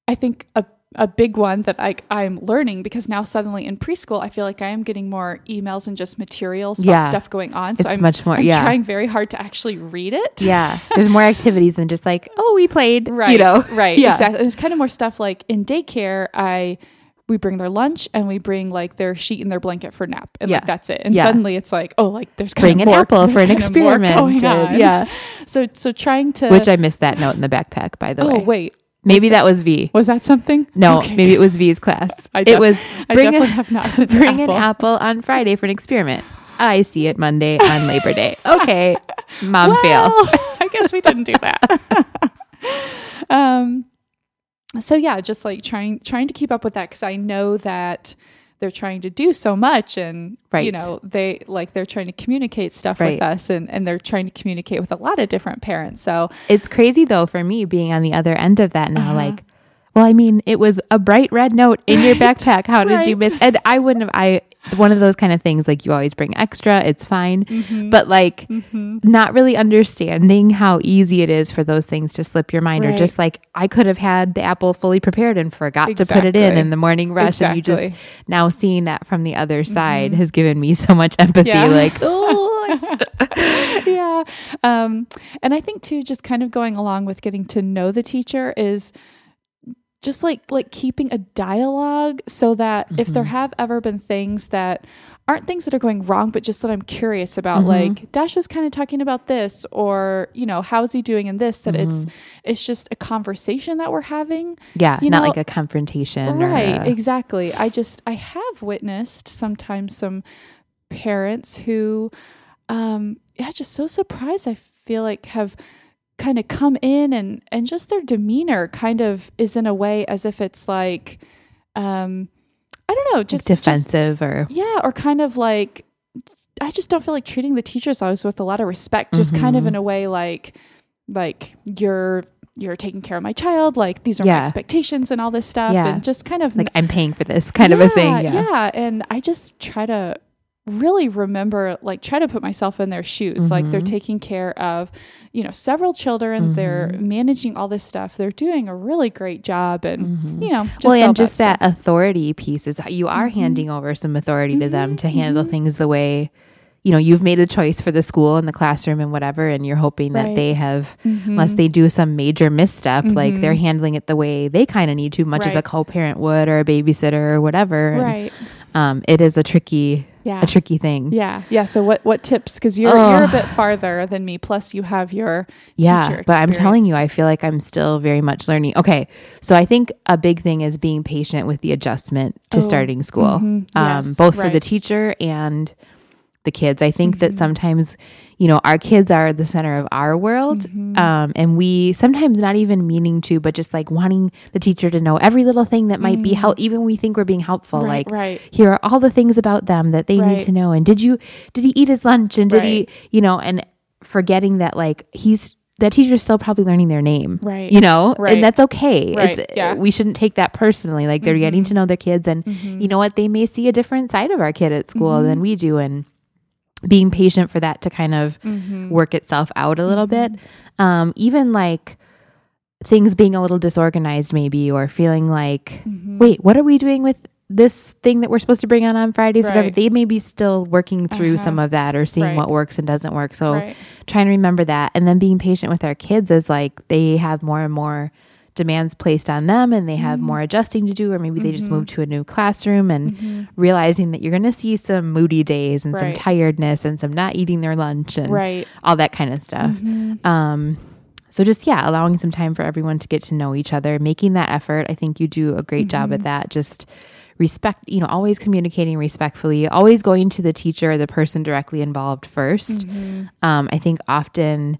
A: i think a a big one that I, I'm learning because now suddenly in preschool, I feel like I am getting more emails and just materials about
B: Yeah.
A: stuff going on.
B: It's
A: So I'm,
B: much more.
A: I'm
B: yeah.
A: trying very hard to actually read it.
B: yeah. There's more activities than just like, oh, we played.
A: Right.
B: You know.
A: Right.
B: Yeah.
A: Exactly. There's kind of more stuff like in daycare, I we bring their lunch and we bring like their sheet and their blanket for nap. And
B: Yeah.
A: like that's it. And
B: Yeah.
A: suddenly it's like, oh, like there's kind
B: Bring
A: of
B: an
A: more,
B: apple for an
A: kind of more
B: experiment. yeah.
A: So so trying to
B: Which I missed that note in the backpack, by the
A: Oh
B: way.
A: Oh wait.
B: Maybe that was V.
A: Was that something?
B: No,
A: Okay.
B: maybe it was V's class.
A: I
B: it
A: def-
B: was
A: I
B: bring
A: definitely
B: a,
A: have not said
B: bring
A: apple.
B: an apple on Friday for an experiment. I see it Monday on Labor Day. Okay, mom fail.
A: I guess we didn't do that. um, so yeah, just like trying trying to keep up with that because I know that they're trying to do so much, and you know they like they're trying to communicate stuff
B: Right.
A: with us, and and they're trying to communicate with a lot of different parents. So
B: It's crazy though for me being on the other end of that now.
A: Uh-huh.
B: Like, well, I mean, it was a bright red note in your backpack. How did you
A: Right.
B: miss? And I wouldn't have. I one of those kind of things. Like you always bring extra. It's fine.
A: Mhm.
B: But like
A: Mhm.
B: not really understanding how easy it is for those things to slip your mind, or just like I could have had the apple fully prepared and forgot to put it in in the morning rush, and you just now seeing that from the other side
A: Mhm.
B: has given me so much empathy.
A: Yeah.
B: Like, oh,
A: yeah. Um, and I think too, just kind of going along with getting to know the teacher is just like like keeping a dialogue so that if there
B: Mhm.
A: have ever been things that aren't things that are going wrong but just that i'm curious about
B: Mhm.
A: like dash was kind of talking about this or you know how's he doing in this that it's
B: Mhm.
A: it's just a conversation that we're having
B: yeah,
A: You
B: not
A: know-
B: like a confrontation,
A: right
B: a-
A: exactly i just i have witnessed sometimes some parents who um yeah just so surprised i feel like have kind of come in and and just their demeanor kind of is in a way as if it's like um i don't know
B: like
A: just just-
B: defensive or
A: yeah or kind of like i just don't feel like treating the teachers always with a lot of respect just kind of
B: Mhm.
A: in a way like like you're you're taking care of my child like these are my expectations and all this stuff
B: Yeah.
A: and just kind of
B: like I'm paying for this kind of a thing. Yeah.
A: yeah. And I just try to really remember, like, try to put myself in their shoes. Like, they're
B: Mhm.
A: taking care of, you know, several children. They're
B: Mhm.
A: managing all this stuff. They're doing a really great job. And,
B: Mhm.
A: you know, just
B: well,
A: all
B: and just that,
A: stuff.
B: authority piece is you are
A: Mhm.
B: handing over some authority to them to handle
A: mhm.
B: things the way you know, you've made a choice for the school and the classroom and whatever, and you're hoping that they have,
A: Mm-hmm.
B: unless they do some major misstep, like they're handling it the way they kind of need to, much as a co-parent would or a babysitter or whatever. And,
A: Right.
B: um, it is a tricky,
A: Yeah.
B: a tricky thing.
A: Yeah. Yeah. So what what tips? Because you're you're a bit farther than me. Plus, you have your
B: Yeah, but I'm telling you. I feel like I'm still very much learning. Okay, so I think a big thing is being patient with the adjustment to
A: Oh,
B: starting school,
A: mhm,
B: um,
A: yes,
B: both for the teacher and the kids. I think that
A: Mhm.
B: sometimes, you know, our kids are the center of our world,
A: Mhm.
B: um, and we sometimes not even meaning to, but just like wanting the teacher to know every little thing that might be help. Even we think we're being helpful,
A: Mm. right,
B: like
A: right.
B: here are all the things about them that they
A: Right.
B: need to know and did you did he eat his lunch and did he you know and forgetting that like he's that teacher's still probably learning their name
A: Right.
B: you know
A: Right.
B: and that's okay
A: Right,
B: it's
A: yeah.
B: we shouldn't take that personally like they're getting
A: Mhm.
B: to know their kids and
A: Mhm.
B: you know what they may see a different side of our kid at school
A: Mhm.
B: than we do and being patient for that to kind of
A: Mhm.
B: work itself out a little
A: Mm-hmm.
B: bit um even like things being a little disorganized maybe or feeling like
A: Mhm.
B: wait, what are we doing with this thing that we're supposed to bring on on Fridays? Whatever. They may be still working through
A: Uh-huh.
B: some of that or seeing
A: Right.
B: what works and doesn't work. So
A: Right.
B: trying to remember that, and then being patient with our kids is like they have more and more demands placed on them, and they have
A: Mhm.
B: more adjusting to do, or maybe they just
A: Mhm.
B: moved to a new classroom and.
A: Mhm.
B: Realizing that you're going to see some moody days and some tiredness and some not eating their lunch and
A: Right.
B: all that kind of stuff.
A: Mhm.
B: Um, so just yeah, allowing some time for everyone to get to know each other, making that effort. I think you do a great job at
A: Mhm.
B: that. Just respect, you know, always communicating respectfully, always going to the teacher or the person directly involved 1st
A: Mhm.
B: Um, I think often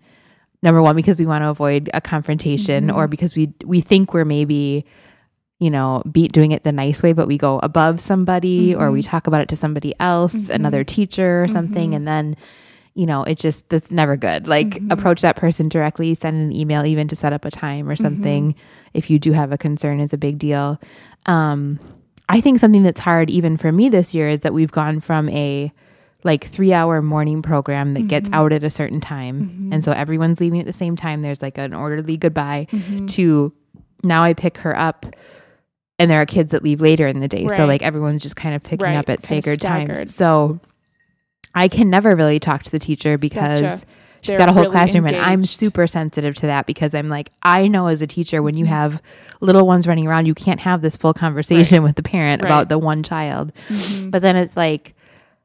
B: number one because we want to avoid a confrontation
A: Mhm.
B: or because we we think we're maybe you know be doing it the nice way but we go above somebody or we
A: Mhm.
B: talk about it to somebody else
A: Mhm.
B: another teacher or something
A: Mhm.
B: and then you know it just that's never good like
A: Mhm.
B: approach that person directly send an email even to set up a time or
A: Mm-hmm.
B: something if you do have a concern is a big deal um i think something that's hard even for me this year is that we've gone from a like three hour morning program that gets
A: Mhm.
B: out at a certain time
A: Mhm.
B: and so everyone's leaving at the same time there's like an orderly goodbye
A: Mhm.
B: to now i pick her up and there are kids that leave later in the day so like everyone's just kind of picking
A: Right,
B: up at
A: kinda
B: staggered times so i can never really talk to the teacher because
A: Gotcha.
B: she's
A: They're
B: got a whole
A: really
B: classroom and i'm super sensitive to that because i'm like i know as a teacher when you
A: Mhm.
B: have little ones running around you can't have this full conversation with the parent
A: Right.
B: about the one child
A: Mhm.
B: but then it's like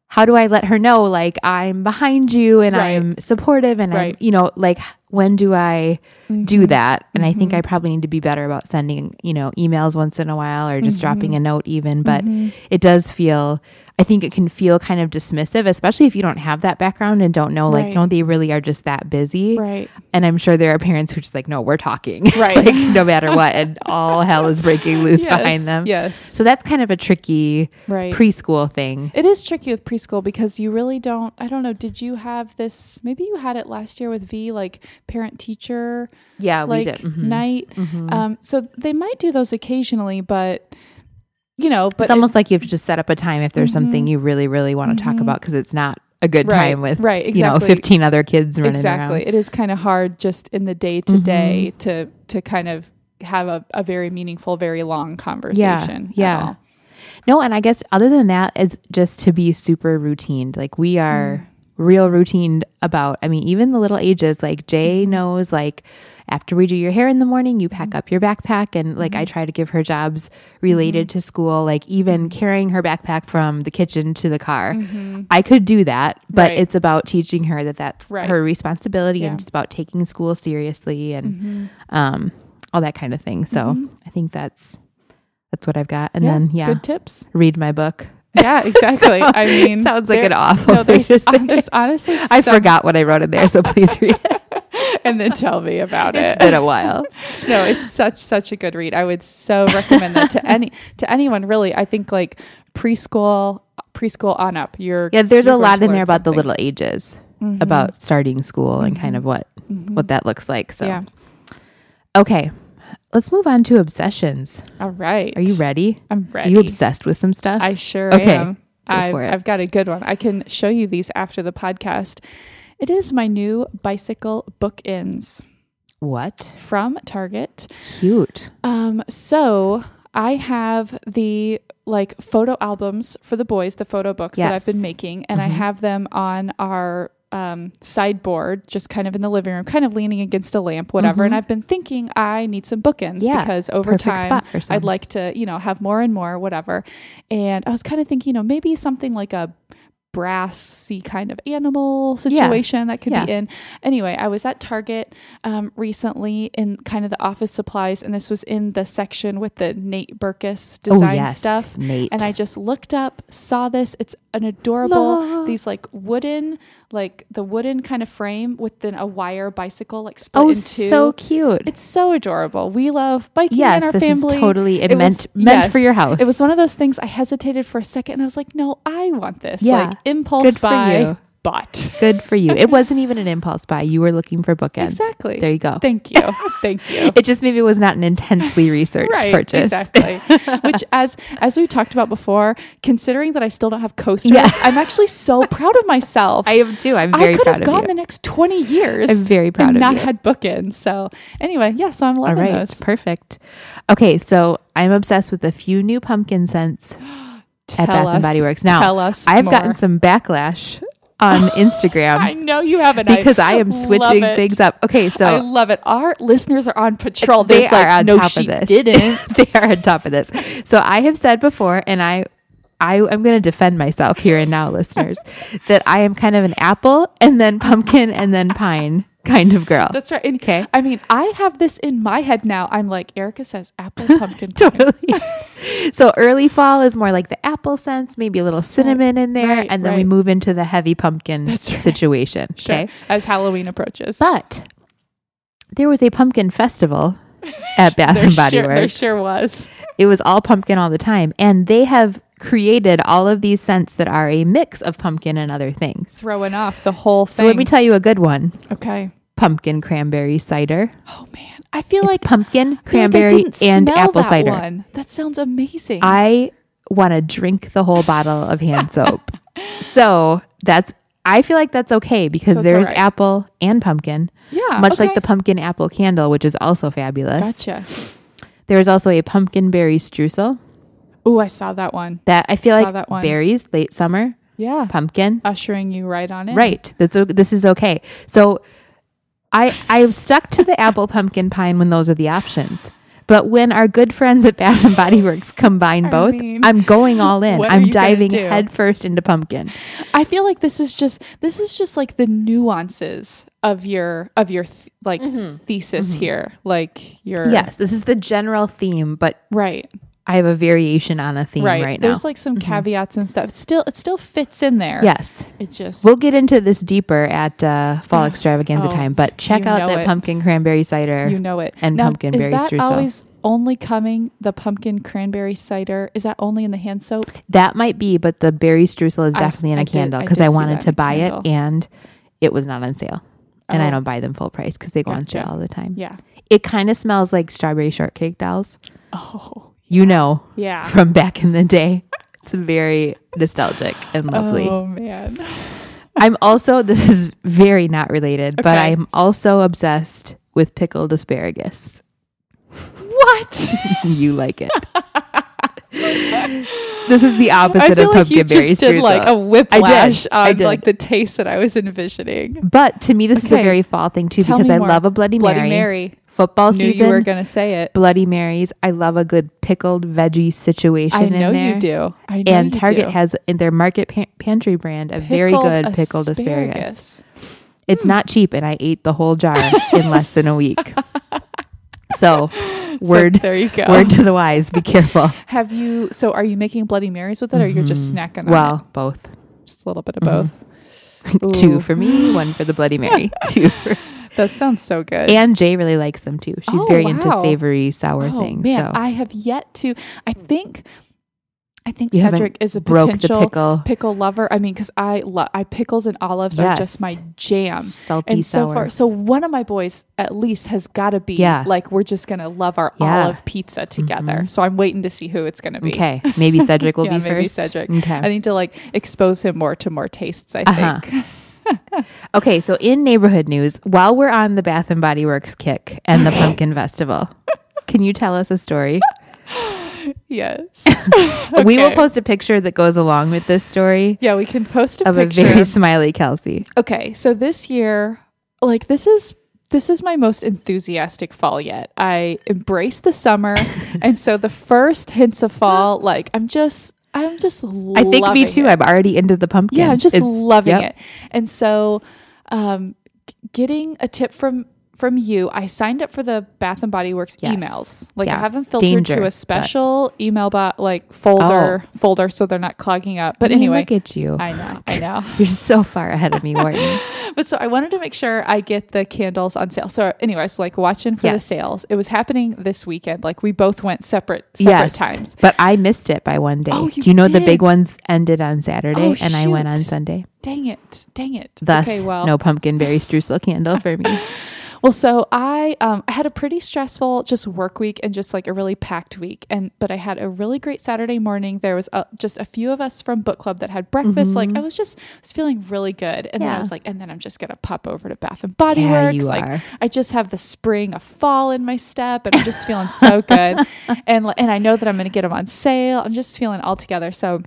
B: how do i let her know like i'm behind you and
A: Right.
B: i'm supportive and i'm you know like when do i do
A: Mhm.
B: that and i think i probably need to be better about sending you know emails once in a while or just dropping
A: Mhm.
B: a note even but
A: Mhm.
B: it does feel i think it can feel kind of dismissive especially if you don't have that background and don't know like
A: Right.
B: no they really are just that busy
A: Right.
B: and i'm sure there are parents who are just like no we're talking
A: Right.
B: like no matter what and all hell is breaking loose
A: Yes,
B: behind them
A: Yes.
B: so that's kind of a tricky
A: Right.
B: preschool thing
A: It is tricky with preschool because you really don't. I don't know. Did you have this? Maybe you had it last year with V, like parent teacher
B: yeah
A: like
B: we did Mhm.
A: night.
B: Mhm.
A: Um, so they might do those occasionally, but you know, but
B: it's almost like you have to just set up a time if there's
A: Mhm.
B: something you really really want to talk
A: Mhm.
B: about because it's not a good
A: Right,
B: time with
A: right,
B: you know 15 other kids running
A: exactly.
B: around
A: It is kind of hard just in the day to day to to kind of have a, a very meaningful, very long conversation. at
B: yeah. no and i guess other than that is just to be super routine like we are
A: Mm.
B: real routine about i mean even the little ages like
A: Mm-hmm.
B: jay knows like after we do your hair in the morning you pack up your backpack and like
A: Mm-hmm.
B: i try to give her jobs related to school like even
A: Mm-hmm.
B: carrying her backpack from the kitchen to the car. I could do that, but
A: Right.
B: it's about teaching her that that's
A: Right.
B: her responsibility
A: Yeah.
B: and it's about taking school seriously and um, all that kind of thing. So. I think that's that's what I've got. And
A: Yeah,
B: then yeah,
A: good tips.
B: read my book.
A: Yeah, exactly. I mean,
B: sounds like an awful
A: No, there's, uh, there's honestly,
B: I
A: some-
B: forgot what I wrote in there, so please read it.
A: And then tell me about
B: It's
A: It's
B: been a while.
A: no, it's such such a good read. I would so recommend that to any to anyone really. I think like preschool preschool on up. You're
B: Yeah, there's
A: you're
B: a lot in there about the little ages,
A: Mhm.
B: about starting school and kind of what
A: Mhm.
B: what that looks like. So
A: Yeah.
B: okay, let's move on to obsessions.
A: All right.
B: Are you ready?
A: I'm ready.
B: Are you obsessed with some stuff?
A: I sure
B: Okay,
A: am.
B: go
A: I've,
B: it.
A: I've got a good one. I can show you these after the podcast. It is my new bicycle bookends
B: what?
A: from Target.
B: Cute.
A: Um, so I have the like photo albums for the boys, the photo books that I've
B: Mm-hmm.
A: been making, and I have them on our um, sideboard, just kind of in the living room, kind of leaning against a lamp, whatever. And I've been thinking I need some bookends
B: Mm-hmm. Yeah,
A: because over time
B: spot for some.
A: I'd like to, you know, have more and more, whatever. And I was kind of thinking, you know, maybe something like a brassy kind of animal situation that could
B: Yeah.
A: be in. Anyway, I was at Target um, recently in kind of the office supplies, and this was in the section with the Nate Berkus design
B: oh, yes,
A: stuff.
B: Nate.
A: And I just looked up, saw this. It's an adorable,
B: Love.
A: these like wooden, like the wooden kind of frame within a wire bicycle, like split
B: oh,
A: in two.
B: so cute.
A: It's so adorable. We love biking
B: yes,
A: in our
B: this
A: family.
B: is totally it
A: It
B: meant
A: was-
B: meant for your house.
A: It was one of those things I hesitated for a second and I was like, no, I want this.
B: Yeah.
A: Like impulse
B: Good for
A: buy,
B: you.
A: but
B: good for you. It wasn't even an impulse buy. You were looking for bookends.
A: Exactly.
B: There you go.
A: thank you. Thank you.
B: It just maybe was not an intensely researched
A: right,
B: purchase.
A: exactly. Which, as as we talked about before, considering that I still don't have coasters,
B: Yeah.
A: I'm actually so proud of myself.
B: I am too. I'm very
A: I could
B: proud
A: have gone
B: you.
A: the next 20 years.
B: I'm very proud
A: and
B: of
A: not
B: you.
A: had bookends. So anyway, yeah. So I'm
B: All
A: loving
B: right,
A: those.
B: perfect. Okay, so I'm obsessed with a few new pumpkin scents at Bath
A: us,
B: and Body Works. Now,
A: tell us
B: I've
A: more.
B: gotten some backlash on Instagram
A: I know you haven't
B: because I, am switching things up. Okay, so
A: I love it. Our listeners are on patrol.
B: they are
A: like,
B: on
A: no,
B: top of this.
A: didn't.
B: they are on top of this. So I have said before, and I, I am going to defend myself here and now, listeners, that I am kind of an apple and then pumpkin and then pine kind of girl.
A: That's right.
B: Okay.
A: I mean, I have this in my head now. I'm like, Erica says apple pumpkin
B: totally. so early fall is more like the apple scents, maybe a little cinnamon in there,
A: Right,
B: and then we move into the heavy pumpkin
A: right.
B: situation.
A: Sure.
B: Okay.
A: As Halloween approaches.
B: But there was a pumpkin festival at Bath and Body
A: sure,
B: Works.
A: There sure was.
B: It was all pumpkin all the time. And they have created all of these scents that are a mix of pumpkin and other things.
A: Throwing off the whole
B: So let me tell you a good one.
A: okay.
B: Pumpkin cranberry cider.
A: Oh man, I feel
B: It's
A: like
B: pumpkin,
A: like
B: cranberry,
A: didn't
B: and apple
A: that
B: cider.
A: One. That sounds amazing.
B: I want to drink the whole bottle of hand soap. so that's I feel like that's okay because
A: So
B: there's
A: alright.
B: apple and pumpkin.
A: yeah,
B: much like the pumpkin apple candle, which is also fabulous.
A: Gotcha.
B: There's also a pumpkin berry streusel
A: Oh, I saw that one.
B: that I feel
A: Saw
B: like
A: that one.
B: berries late summer,
A: Yeah,
B: pumpkin.
A: ushering you right on in.
B: Right. That's this is okay. So I I've stuck to the apple pumpkin pine when those are the options. But when our good friends at Bath and Body Works combine both,
A: mean,
B: I'm going all in. I'm diving headfirst into pumpkin.
A: I feel like this is just this is just like the nuances of your of your th- like mm-hmm. thesis mm-hmm. here. Like your
B: Yes, this is the general theme, but
A: right
B: I have a variation on a theme
A: right.
B: right, now.
A: There's like some caveats and stuff. It still it still fits in there.
B: yes.
A: It just
B: We'll get into this deeper at uh, fall extravaganza
A: Oh,
B: time, but check out that
A: it.
B: pumpkin cranberry cider.
A: you know it.
B: and
A: now,
B: pumpkin
A: is
B: berry
A: that
B: streusel.
A: always only coming the pumpkin cranberry cider? Is that only in the hand soap?
B: That might be, but the berry streusel is
A: I
B: definitely in
A: I
B: a
A: did-
B: candle because
A: did
B: I, wanted to
A: in
B: buy it and it was not on sale. And I
A: Oh.
B: don't buy them full price because they go on sale all the time.
A: Yeah.
B: It kind of smells like strawberry shortcake dolls.
A: Oh
B: You know,
A: yeah.
B: from back in the day. It's very nostalgic and lovely.
A: Oh man.
B: I'm also, this is very not related, but I'm also obsessed with pickled asparagus.
A: What?
B: you like it. this is the
A: I
B: opposite
A: feel
B: of
A: like you
B: berry
A: just did like a whiplash
B: I
A: on
B: did.
A: like the taste that I was envisioning.
B: but to me, this is a very fall thing too
A: Tell
B: because I
A: more.
B: love a Bloody,
A: Bloody
B: Mary.
A: Mary.
B: Football
A: Knew
B: season,
A: you were gonna say it.
B: Bloody Marys. I love a good pickled veggie situation
A: I know you do. I know
B: And
A: you
B: Target
A: do.
B: has in their market pan- pantry brand a very good pickled asparagus.
A: asparagus.
B: It's not cheap, and I ate the whole jar in less than a week. So,
A: So
B: word
A: there you go.
B: word to the wise: be careful.
A: Have you? So, are you making Bloody Marys with it, or you're just snacking on
B: Mm-hmm. Well,
A: it?
B: both.
A: Just a little bit of both.
B: Two for me, one for the Bloody Mary. Two. For,
A: That sounds so good.
B: and Jay really likes them too. She's
A: Oh,
B: very into savory, sour
A: oh,
B: things.
A: man,
B: so
A: I have yet to. I think. I think
B: You
A: Cedric is a potential
B: pickle.
A: pickle lover. I mean, because I love I pickles and olives are just my jam.
B: salty,
A: and so
B: sour.
A: far, so one of my boys at least has got to be
B: Yeah.
A: like we're just gonna love our
B: Yeah.
A: olive pizza together.
B: Mhm.
A: So I'm waiting to see who it's gonna be.
B: okay, maybe Cedric will
A: yeah,
B: be
A: maybe
B: first.
A: Cedric.
B: Okay.
A: I need to like expose him more to more tastes. I
B: Uh-huh.
A: think.
B: Okay, so in neighborhood news, while we're on the Bath and Body Works kick and the Pumpkin Festival, can you tell us a story?
A: Yes.
B: We will post a picture that goes along with this story
A: Yeah, we can post a picture.
B: of
A: picture.
B: a very smiley Kelsey.
A: okay, so this year, like this is this is my most enthusiastic fall yet. I embrace the summer, and so the first hints of fall, like I'm just, I'm just. Loving.
B: I think me too.
A: it.
B: I'm already into the pumpkin.
A: Yeah, I'm just
B: It's-
A: loving
B: yep.
A: it. And so, um, getting a tip from from you, I signed up for the Bath and Body Works
B: Yes.
A: emails. Like
B: Yeah.
A: I haven't filtered
B: Danger,
A: to a special email bot like folder oh. folder so they're not clogging up. But
B: I mean,
A: anyway,
B: look at you.
A: I know, I know.
B: You're so far ahead of me, Wharton.
A: But so I wanted to make sure I get the candles on sale. So anyway, so like watching for the sales. It was happening this weekend. Like we both went separate separate times.
B: But I missed it by one day.
A: Oh, you
B: Do you know the big ones ended on Saturday
A: Oh,
B: and I went on. Sunday?
A: Dang it. Dang it.
B: Thus,
A: okay, well,
B: no pumpkin berry streusel candle for me.
A: Well, so I um I had a pretty stressful just work week and just like a really packed week, and but I had a really great Saturday morning. There was a, just a few of us from book club that had breakfast. Like I was just was feeling really good, and then I
B: Mm-hmm.
A: Was like, and then I'm just gonna pop over to Bath and Body
B: Yeah,
A: Works. like
B: are.
A: I just have the spring a fall in my step, and I'm just feeling so good, and and I know that I'm gonna get them on sale. I'm just feeling all together. So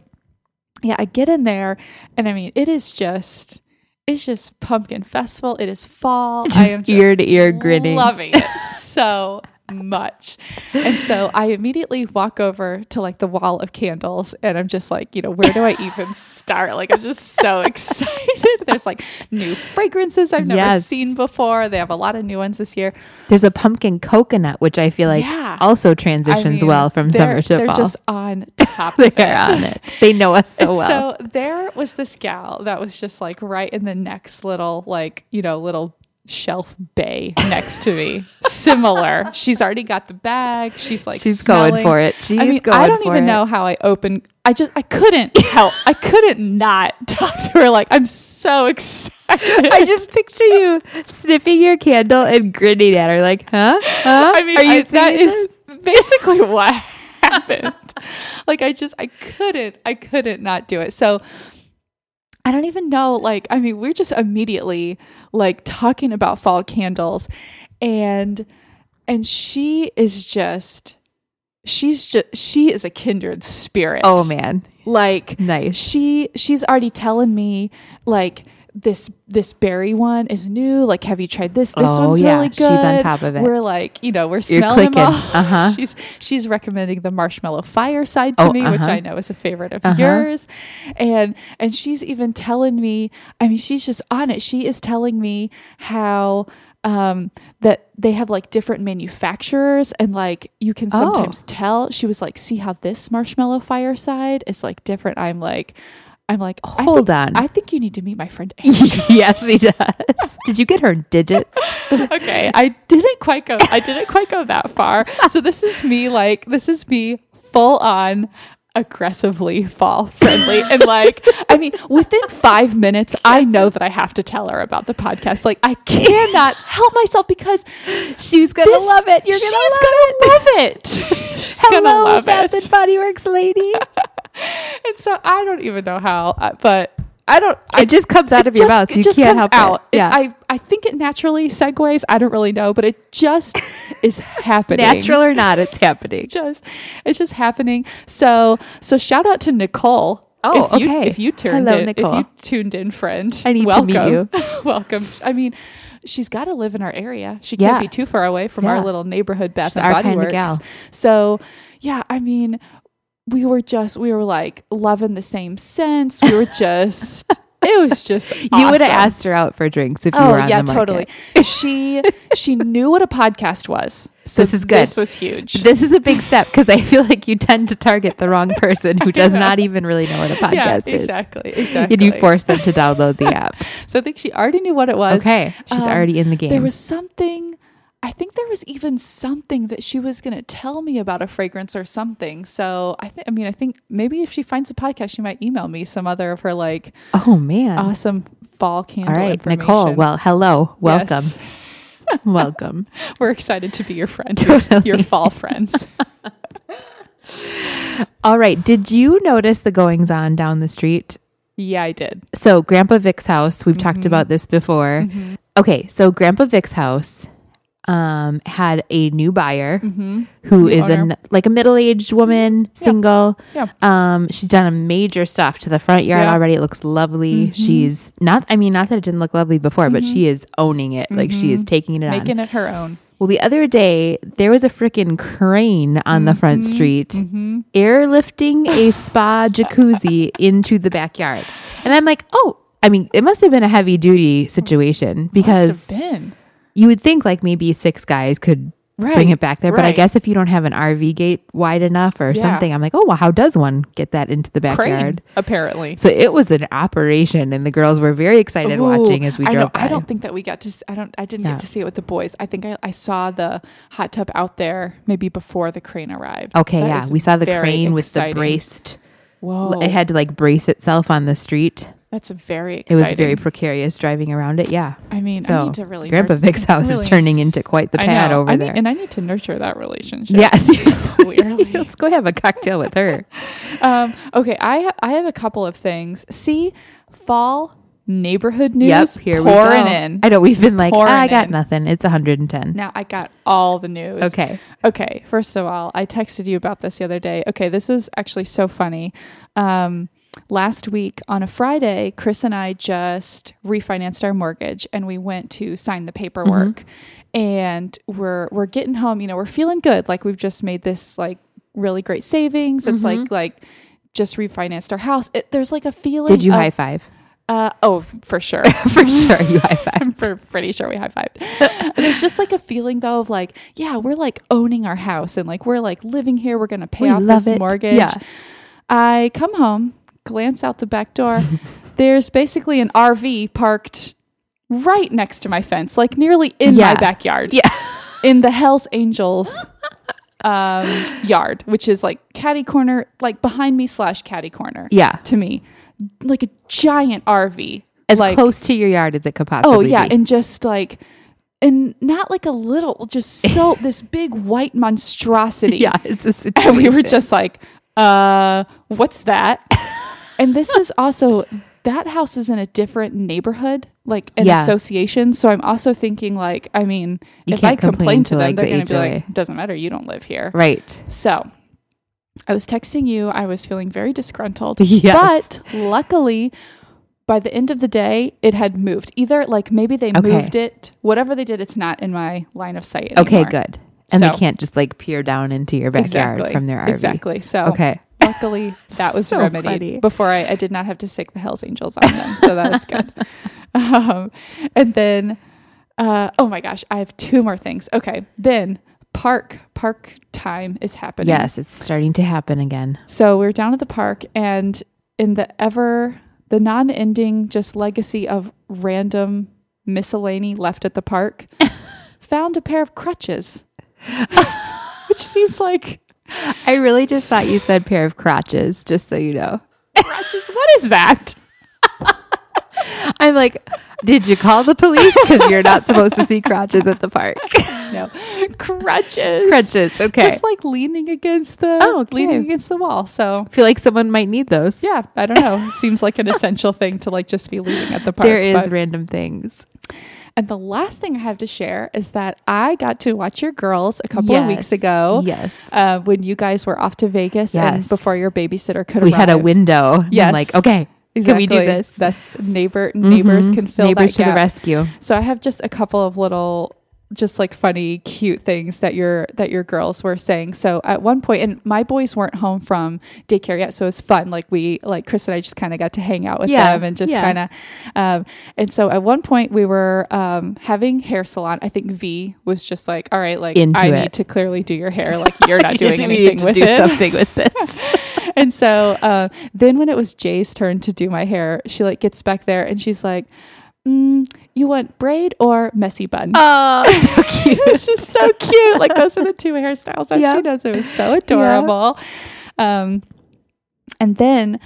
A: yeah, I get in there, and I mean, it is just. It's just pumpkin festival. It is fall. I am
B: Just ear to ear grinning.
A: loving it so much. And so I immediately walk over to like the wall of candles and I'm just like, you know, where do I even start? Like I'm just so excited. There's like new fragrances I've never
B: Yes.
A: seen before. They have a lot of new ones this year.
B: There's a pumpkin coconut, which I feel like
A: Yeah.
B: also
A: I
B: transitions
A: mean,
B: well from summer to
A: they're
B: fall.
A: just on top of
B: They're
A: it.
B: on it. They know us so
A: And
B: well.
A: So there was this gal that was just like right in the next little like you know little shelf bay next to me. Similar. She's already got the bag. She's like
B: She's going for it. She's
A: I mean,
B: going
A: I don't even
B: it.
A: know how I opened. I just I couldn't help. I couldn't not talk to her. Like I'm so excited.
B: I just picture you sniffing your candle and grinning at her, like, huh? Huh?
A: I mean,
B: Are you
A: I, that is basically what happened. like, I just, I couldn't, I couldn't not do it. So, I don't even know. Like, I mean, we're just immediately like talking about fall candles, and and she is just, she's just, she is a kindred spirit.
B: Oh man,
A: like
B: nice.
A: she she's already telling me like this this berry one is new like have you tried this this
B: Oh,
A: one's
B: yeah.
A: really good
B: She's on top of it.
A: we're like you know we're smelling them all
B: Uh-huh.
A: she's she's recommending the marshmallow fireside to
B: Oh,
A: me which
B: uh-huh.
A: i know is a favorite of
B: Uh-huh.
A: yours and and she's even telling me i mean she's just on it she is telling me how um that they have like different manufacturers and like you can
B: Oh.
A: sometimes tell she was like see how this marshmallow fireside is like different i'm like i'm like I
B: Hold
A: think-
B: on.
A: i think you need to meet my friend
B: yes, she does. Did you get her digits?
A: okay i didn't quite go i didn't quite go that far so this is me like this is me full on aggressively fall friendly and like i mean within five minutes i know that i have to tell her about the podcast like i cannot help myself because
B: She's gonna
A: this-
B: love it. You're gonna love
A: gonna
B: it.
A: love it she's
B: Hello,
A: gonna love
B: Bath
A: it
B: and Body Works lady.
A: and so i don't even know how uh, but i don't I
B: It just comes out of your
A: just-
B: mouth.
A: It
B: You
A: just
B: can't
A: comes
B: help
A: out.
B: it. Yeah,
A: I, I think it naturally segues. I don't really know, but it just is happening.
B: natural or not, it's happening.
A: Just it's just happening. So so shout out to Nicole.
B: Oh,
A: if you,
B: okay.
A: If you turned
B: Hello,
A: in,
B: Nicole.
A: if you tuned in, friend,
B: I need to
A: welcome.
B: meet you.
A: welcome. I mean, she's got to live in our area. She
B: Yeah.
A: can't be too far away from
B: Yeah.
A: our little neighborhood Bath and Body Works.
B: gal.
A: So yeah, I mean, we were just we were like loving the same sense. We were just. It was just
B: You would have asked her out for drinks if you
A: Oh
B: were on
A: yeah,
B: the market.
A: totally. She she knew what a podcast was. So
B: This is good.
A: This was huge.
B: This is a big step because I feel like you tend to target the wrong person who does not even really know what a podcast
A: yeah,
B: is.
A: exactly, exactly.
B: And you force them to download the app.
A: So I think she already knew what it was.
B: Okay. She's
A: Um,
B: already in the game.
A: There was something. I think there was even something that she was going to tell me about a fragrance or something. So I think. I mean, I think maybe if she finds a podcast, she might email me some other of her like
B: oh, man.
A: awesome fall candle.
B: All right. Nicole. Well, hello. Welcome.
A: Yes.
B: Welcome.
A: We're excited to be your friend, your, your fall friends.
B: All right. Did you notice the goings on down the street?
A: Yeah, I did.
B: So, Grandpa Vic's house, we've talked
A: Mm-hmm.
B: about this before. Okay. So, Grandpa Vic's house, um, had a new buyer
A: Mm-hmm.
B: who
A: New
B: is an, like a middle-aged woman, single.
A: Yeah.
B: Um, she's done a major stuff to the front yard
A: Yeah.
B: already. It looks lovely.
A: Mhm.
B: She's not. I mean, not that it didn't look lovely before, but
A: Mhm.
B: she is owning it. Like she is
A: Mhm.
B: taking it on.
A: Making it her own.
B: Well, the other day there was a freaking crane on the front
A: Mhm.
B: street
A: Mm-hmm.
B: airlifting a spa jacuzzi into the backyard. And I'm like, oh, I mean, it must have been a heavy duty situation because
A: Must have been.
B: You would think like maybe six guys could
A: Right.
B: bring it back there. But I guess if you don't have an RV gate wide enough or
A: Yeah.
B: something, I'm like, oh, well, how does one get that into the
A: Crane,
B: backyard?
A: apparently.
B: So it was an operation, and the girls were very excited
A: Ooh,
B: watching as we
A: I
B: drove by.
A: I don't think that we got to. I don't. I didn't
B: Yeah.
A: get to see it with the boys. I think I, I saw the hot tub out there maybe before the crane arrived.
B: okay,
A: That
B: yeah, we saw the crane with the braced.
A: Whoa,
B: It had to like brace itself on the street.
A: That's very exciting.
B: It was very precarious driving around it. Yeah.
A: I mean, I
B: So,
A: need to really.
B: Grandpa Vic's house
A: really-
B: is turning into quite the
A: I
B: pad over
A: I
B: there.
A: Need, and I need to nurture that relationship.
B: yeah, seriously. Let's go have a cocktail with her.
A: Um, okay, I I have a couple of things. See, fall neighborhood news
B: yep, here we
A: pouring
B: go.
A: in.
B: I know we've been like, "Ah, I got
A: in.
B: nothing. It's 110.
A: Now I got all the news.
B: Okay.
A: Okay, first of all, I texted you about this the other day. Okay, this was actually so funny. Um, last week on a Friday, Chris and I just refinanced our mortgage and we went to sign the paperwork. And we're we're getting home, you know, we're feeling good. Like we've just made this like really great savings. It's like like just refinanced our house. It, there's like a feeling
B: Did you
A: of-
B: high five?
A: uh, oh, for sure.
B: For sure, you high five.
A: I'm for pretty sure we high fived. There's just like a feeling though of like, yeah, we're like owning our house and like we're like living here. We're gonna pay
B: We
A: off this
B: it.
A: mortgage.
B: Yeah.
A: I come home, glance out the back door. There's basically an RV parked right next to my fence, like nearly in
B: Yeah.
A: my backyard.
B: Yeah.
A: In the Hells Angels um yard, which is like caddy corner, like behind me slash caddy corner
B: Yeah.
A: to me. Like a giant RV.
B: As
A: like,
B: close to your yard as it could possibly
A: Oh yeah,
B: be.
A: and just like and not like a little, just so this big white monstrosity.
B: yeah, it's a situation.
A: And we were just like, uh, what's that? and this is also that house is in a different neighborhood, like an
B: Yeah.
A: association. So I'm also thinking like, I mean,
B: You
A: if I
B: complain
A: complain to
B: to,
A: them,
B: like,
A: they're
B: the
A: gonna be
B: HOA.
A: like, doesn't matter, you don't live here.
B: right.
A: So I was texting you. I was feeling very disgruntled.
B: Yes.
A: But luckily, by the end of the day, it had moved. Either like maybe they
B: Okay.
A: moved it, whatever they did, it's not in my line of sight. Anymore.
B: Okay, good. And
A: So-
B: they can't just like peer down into your backyard
A: Exactly.
B: from their RV.
A: Exactly. So
B: Okay.
A: Luckily that was
B: So
A: remedied
B: funny.
A: before I, I did not have to sic the Hells Angels on them. So that was good. um, and then, uh, oh my gosh, I have two more things. Okay. Then park, park time is happening.
B: Yes, it's starting to happen again.
A: So we are down at the park, and in the ever the non-ending just legacy of random miscellany left at the park, found a pair of crutches, which seems like
B: I really just thought you said pair of crotches, just so you know.
A: Crotches? What is that?
B: I'm like, did you call the police? Because you're not supposed to see crotches at the park.
A: No, crutches.
B: crutches, okay.
A: Just like leaning against the
B: Oh, okay.
A: leaning against the wall. So
B: I feel like someone might need those.
A: yeah, I don't know. Seems like an essential thing to like just be leaning at the park.
B: there is
A: but-
B: random things.
A: And the last thing I have to share is that I got to watch your girls a couple of weeks ago.
B: Yes.
A: Uh, when you guys were off to Vegas and before your babysitter could
B: we had a window. and I'm
A: Yes.
B: like, okay, can we do this?
A: That's neighbor neighbors
B: Mhm.
A: can fill
B: Neighbors
A: that
B: to the rescue.
A: So I have just a couple of little just like funny cute things that your that your girls were saying. So at one point and my boys weren't home from daycare yet, so it was fun. Like we like Chris and I just kind of got to hang out with
B: Yeah,
A: them and just
B: yeah.
A: kind of um and so at one point we were um having hair salon. I think V was just like, "All right, like
B: Into
A: I
B: it.
A: need to clearly do your hair. Like you're not doing anything
B: to
A: with
B: do
A: it."
B: something with this.
A: and so uh, then when it was Jay's turn to do my hair, she like gets back there and she's like, mm, "You want braid or messy bun?"
B: oh, so cute.
A: it's just so cute. Like those are the two hairstyles that
B: Yeah.
A: she does. It was so adorable. Um, and then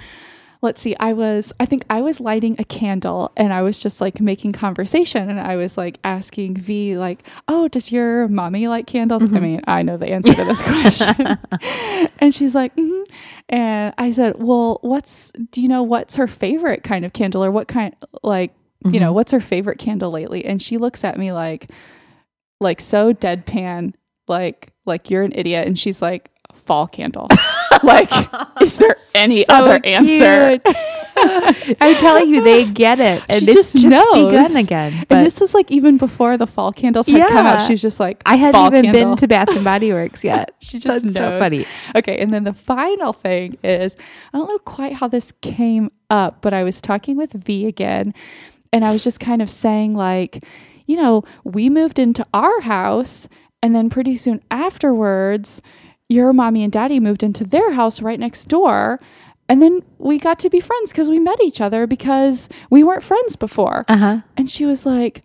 A: let's see, I was I think I was lighting a candle and I was just like making conversation and I was like asking V like, "Oh, does your mommy like candles?" I mean, I know the answer to this question. and she's like, mm and I said, "Well, what's do you know what's her favorite kind of candle or what kind like you know, mm-hmm. what's her favorite candle lately?" And she looks at me like like so deadpan, like like you're an idiot, and she's like fall candle. like, is there any
B: So
A: other answer?
B: I'm telling you, they get it, and
A: She
B: it's
A: just
B: just,
A: knows.
B: begun again. But
A: and this was like even before the fall candles had come out.
B: Yeah.
A: She was just like,
B: I hadn't
A: fall
B: even
A: candle.
B: been to Bath and Body Works yet.
A: She just
B: That's so funny.
A: Okay, and then the final thing is I don't know quite how this came up, but I was talking with V again, and I was just kind of saying, like, you know, we moved into our house, and then pretty soon afterwards, your mommy and daddy moved into their house right next door. And then we got to be friends because we met each other because we weren't friends before.
B: Uh huh.
A: And she was like,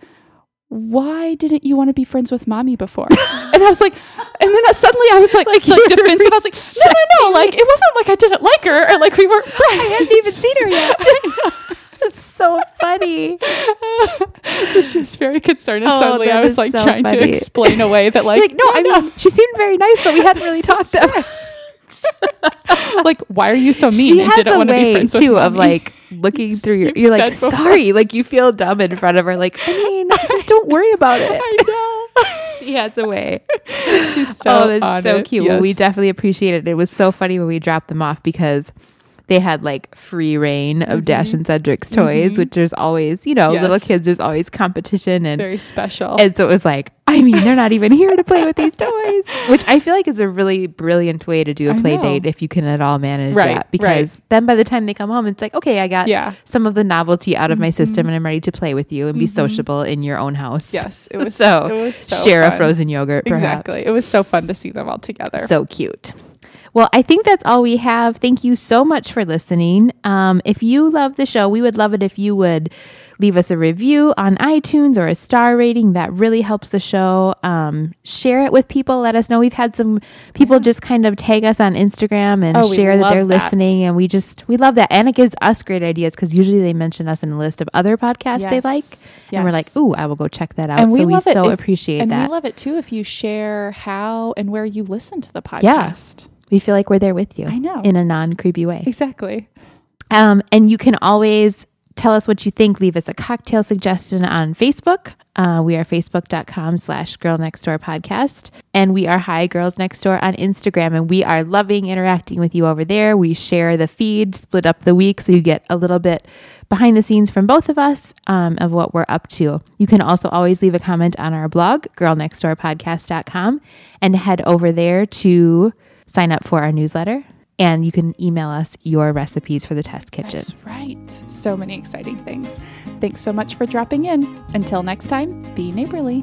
A: why didn't you want to be friends with mommy before? and I was like, and then suddenly I was like, like,
B: you're
A: defensive. I was like, no, no, no. Like, it wasn't like I didn't like her or like we weren't friends. I hadn't
B: even seen her yet. That's so funny.
A: so she was very concerned. And
B: Oh,
A: suddenly I was like
B: so
A: trying to explain away that like,
B: Like, no, I mean, she seemed very nice, but we hadn't really talked about
A: like, why are you so mean
B: She
A: and
B: has
A: didn't
B: a
A: want to be
B: way
A: friends
B: too
A: with
B: of like looking through your. You're like
A: before.
B: sorry, like you feel dumb in front of her. Like I mean, just don't worry about it.
A: I know.
B: She has a way.
A: She's oh, so
B: oh, that's so
A: it.
B: cute. Well, we definitely appreciate it. It was so funny when we dropped them off because they had like free rein of mm-hmm. Dash and Cedric's toys, mm-hmm. which there's always, you know, little
A: Mm-hmm.
B: Kids, there's always competition and
A: very special.
B: and so it was like, I mean, they're not even here to play with these toys, which I feel like is a really brilliant way to do a play date if you can at all manage
A: Right,
B: that. Because then by the time they come home, it's like, okay, I got
A: Yeah.
B: some of the novelty out of my mm-hmm. system and I'm ready to play with you and be sociable in your own house.
A: yes, it was
B: so,
A: It was so
B: share a frozen yogurt, perhaps.
A: Exactly. It was so fun to see them all together.
B: So cute. Well, I think that's all we have. Thank you so much for listening. Um, if you love the show, we would love it if you would leave us a review on iTunes or a star rating. That really helps the show. Um, share it with people. Let us know. We've had some people just kind of tag us on Instagram and
A: Oh,
B: share that they're
A: that.
B: listening, and we just we love that. And it gives us great ideas because usually they mention us in a list of other podcasts they
A: Yes.
B: like, and we're like,
A: Yes.
B: ooh, I will go check that out.
A: and we
B: so we so
A: if-
B: appreciate
A: and
B: that.
A: we love it too if you share how and where you listen to the podcast.
B: Yeah. We feel like we're there with you.
A: I know.
B: in a non creepy way.
A: Exactly.
B: Um, and you can always tell us what you think. Leave us a cocktail suggestion on Facebook. Uh, we are facebook.com slash girl next door podcast. And we are Hi Girls Next Door on Instagram. And we are loving interacting with you over there. We share the feed, split up the week so you get a little bit behind the scenes from both of us um, of what we're up to. You can also always leave a comment on our blog, girlnextdoorpodcast.com, and head over there to sign up for our newsletter. And you can email us your recipes for the test kitchen.
A: That's right. So many exciting things. Thanks so much for dropping in. Until next time, be neighborly.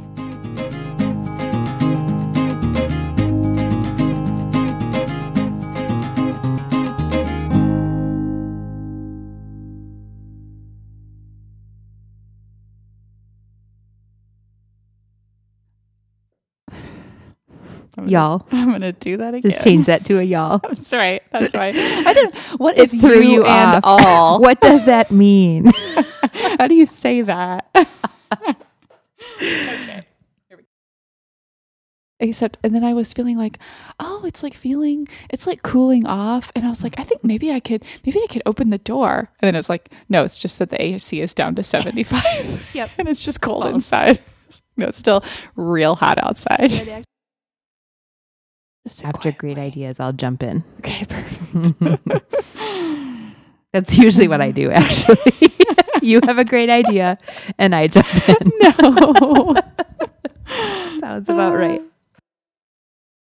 A: I'm gonna-
B: Y'all.
A: I'm gonna do that again.
B: Just change that to a y'all.
A: That's right. That's right. I didn't. What is
B: threw
A: you,
B: you
A: and all?
B: what does that mean?
A: How do you say that? okay. Here we go. Except, and then I was feeling like, oh, it's like feeling, it's like cooling off. And I was like, I think maybe I could, maybe I could open the door. And then it was like, no, it's just that the AC is down to 75.
B: Yep.
A: and it's just cold inside. No, it's still real hot outside. Just
B: After great
A: way.
B: ideas, I'll jump in.
A: Okay, perfect.
B: That's usually what I do, actually. you have a great idea, and I jump in.
A: no.
B: Sounds about ah. right.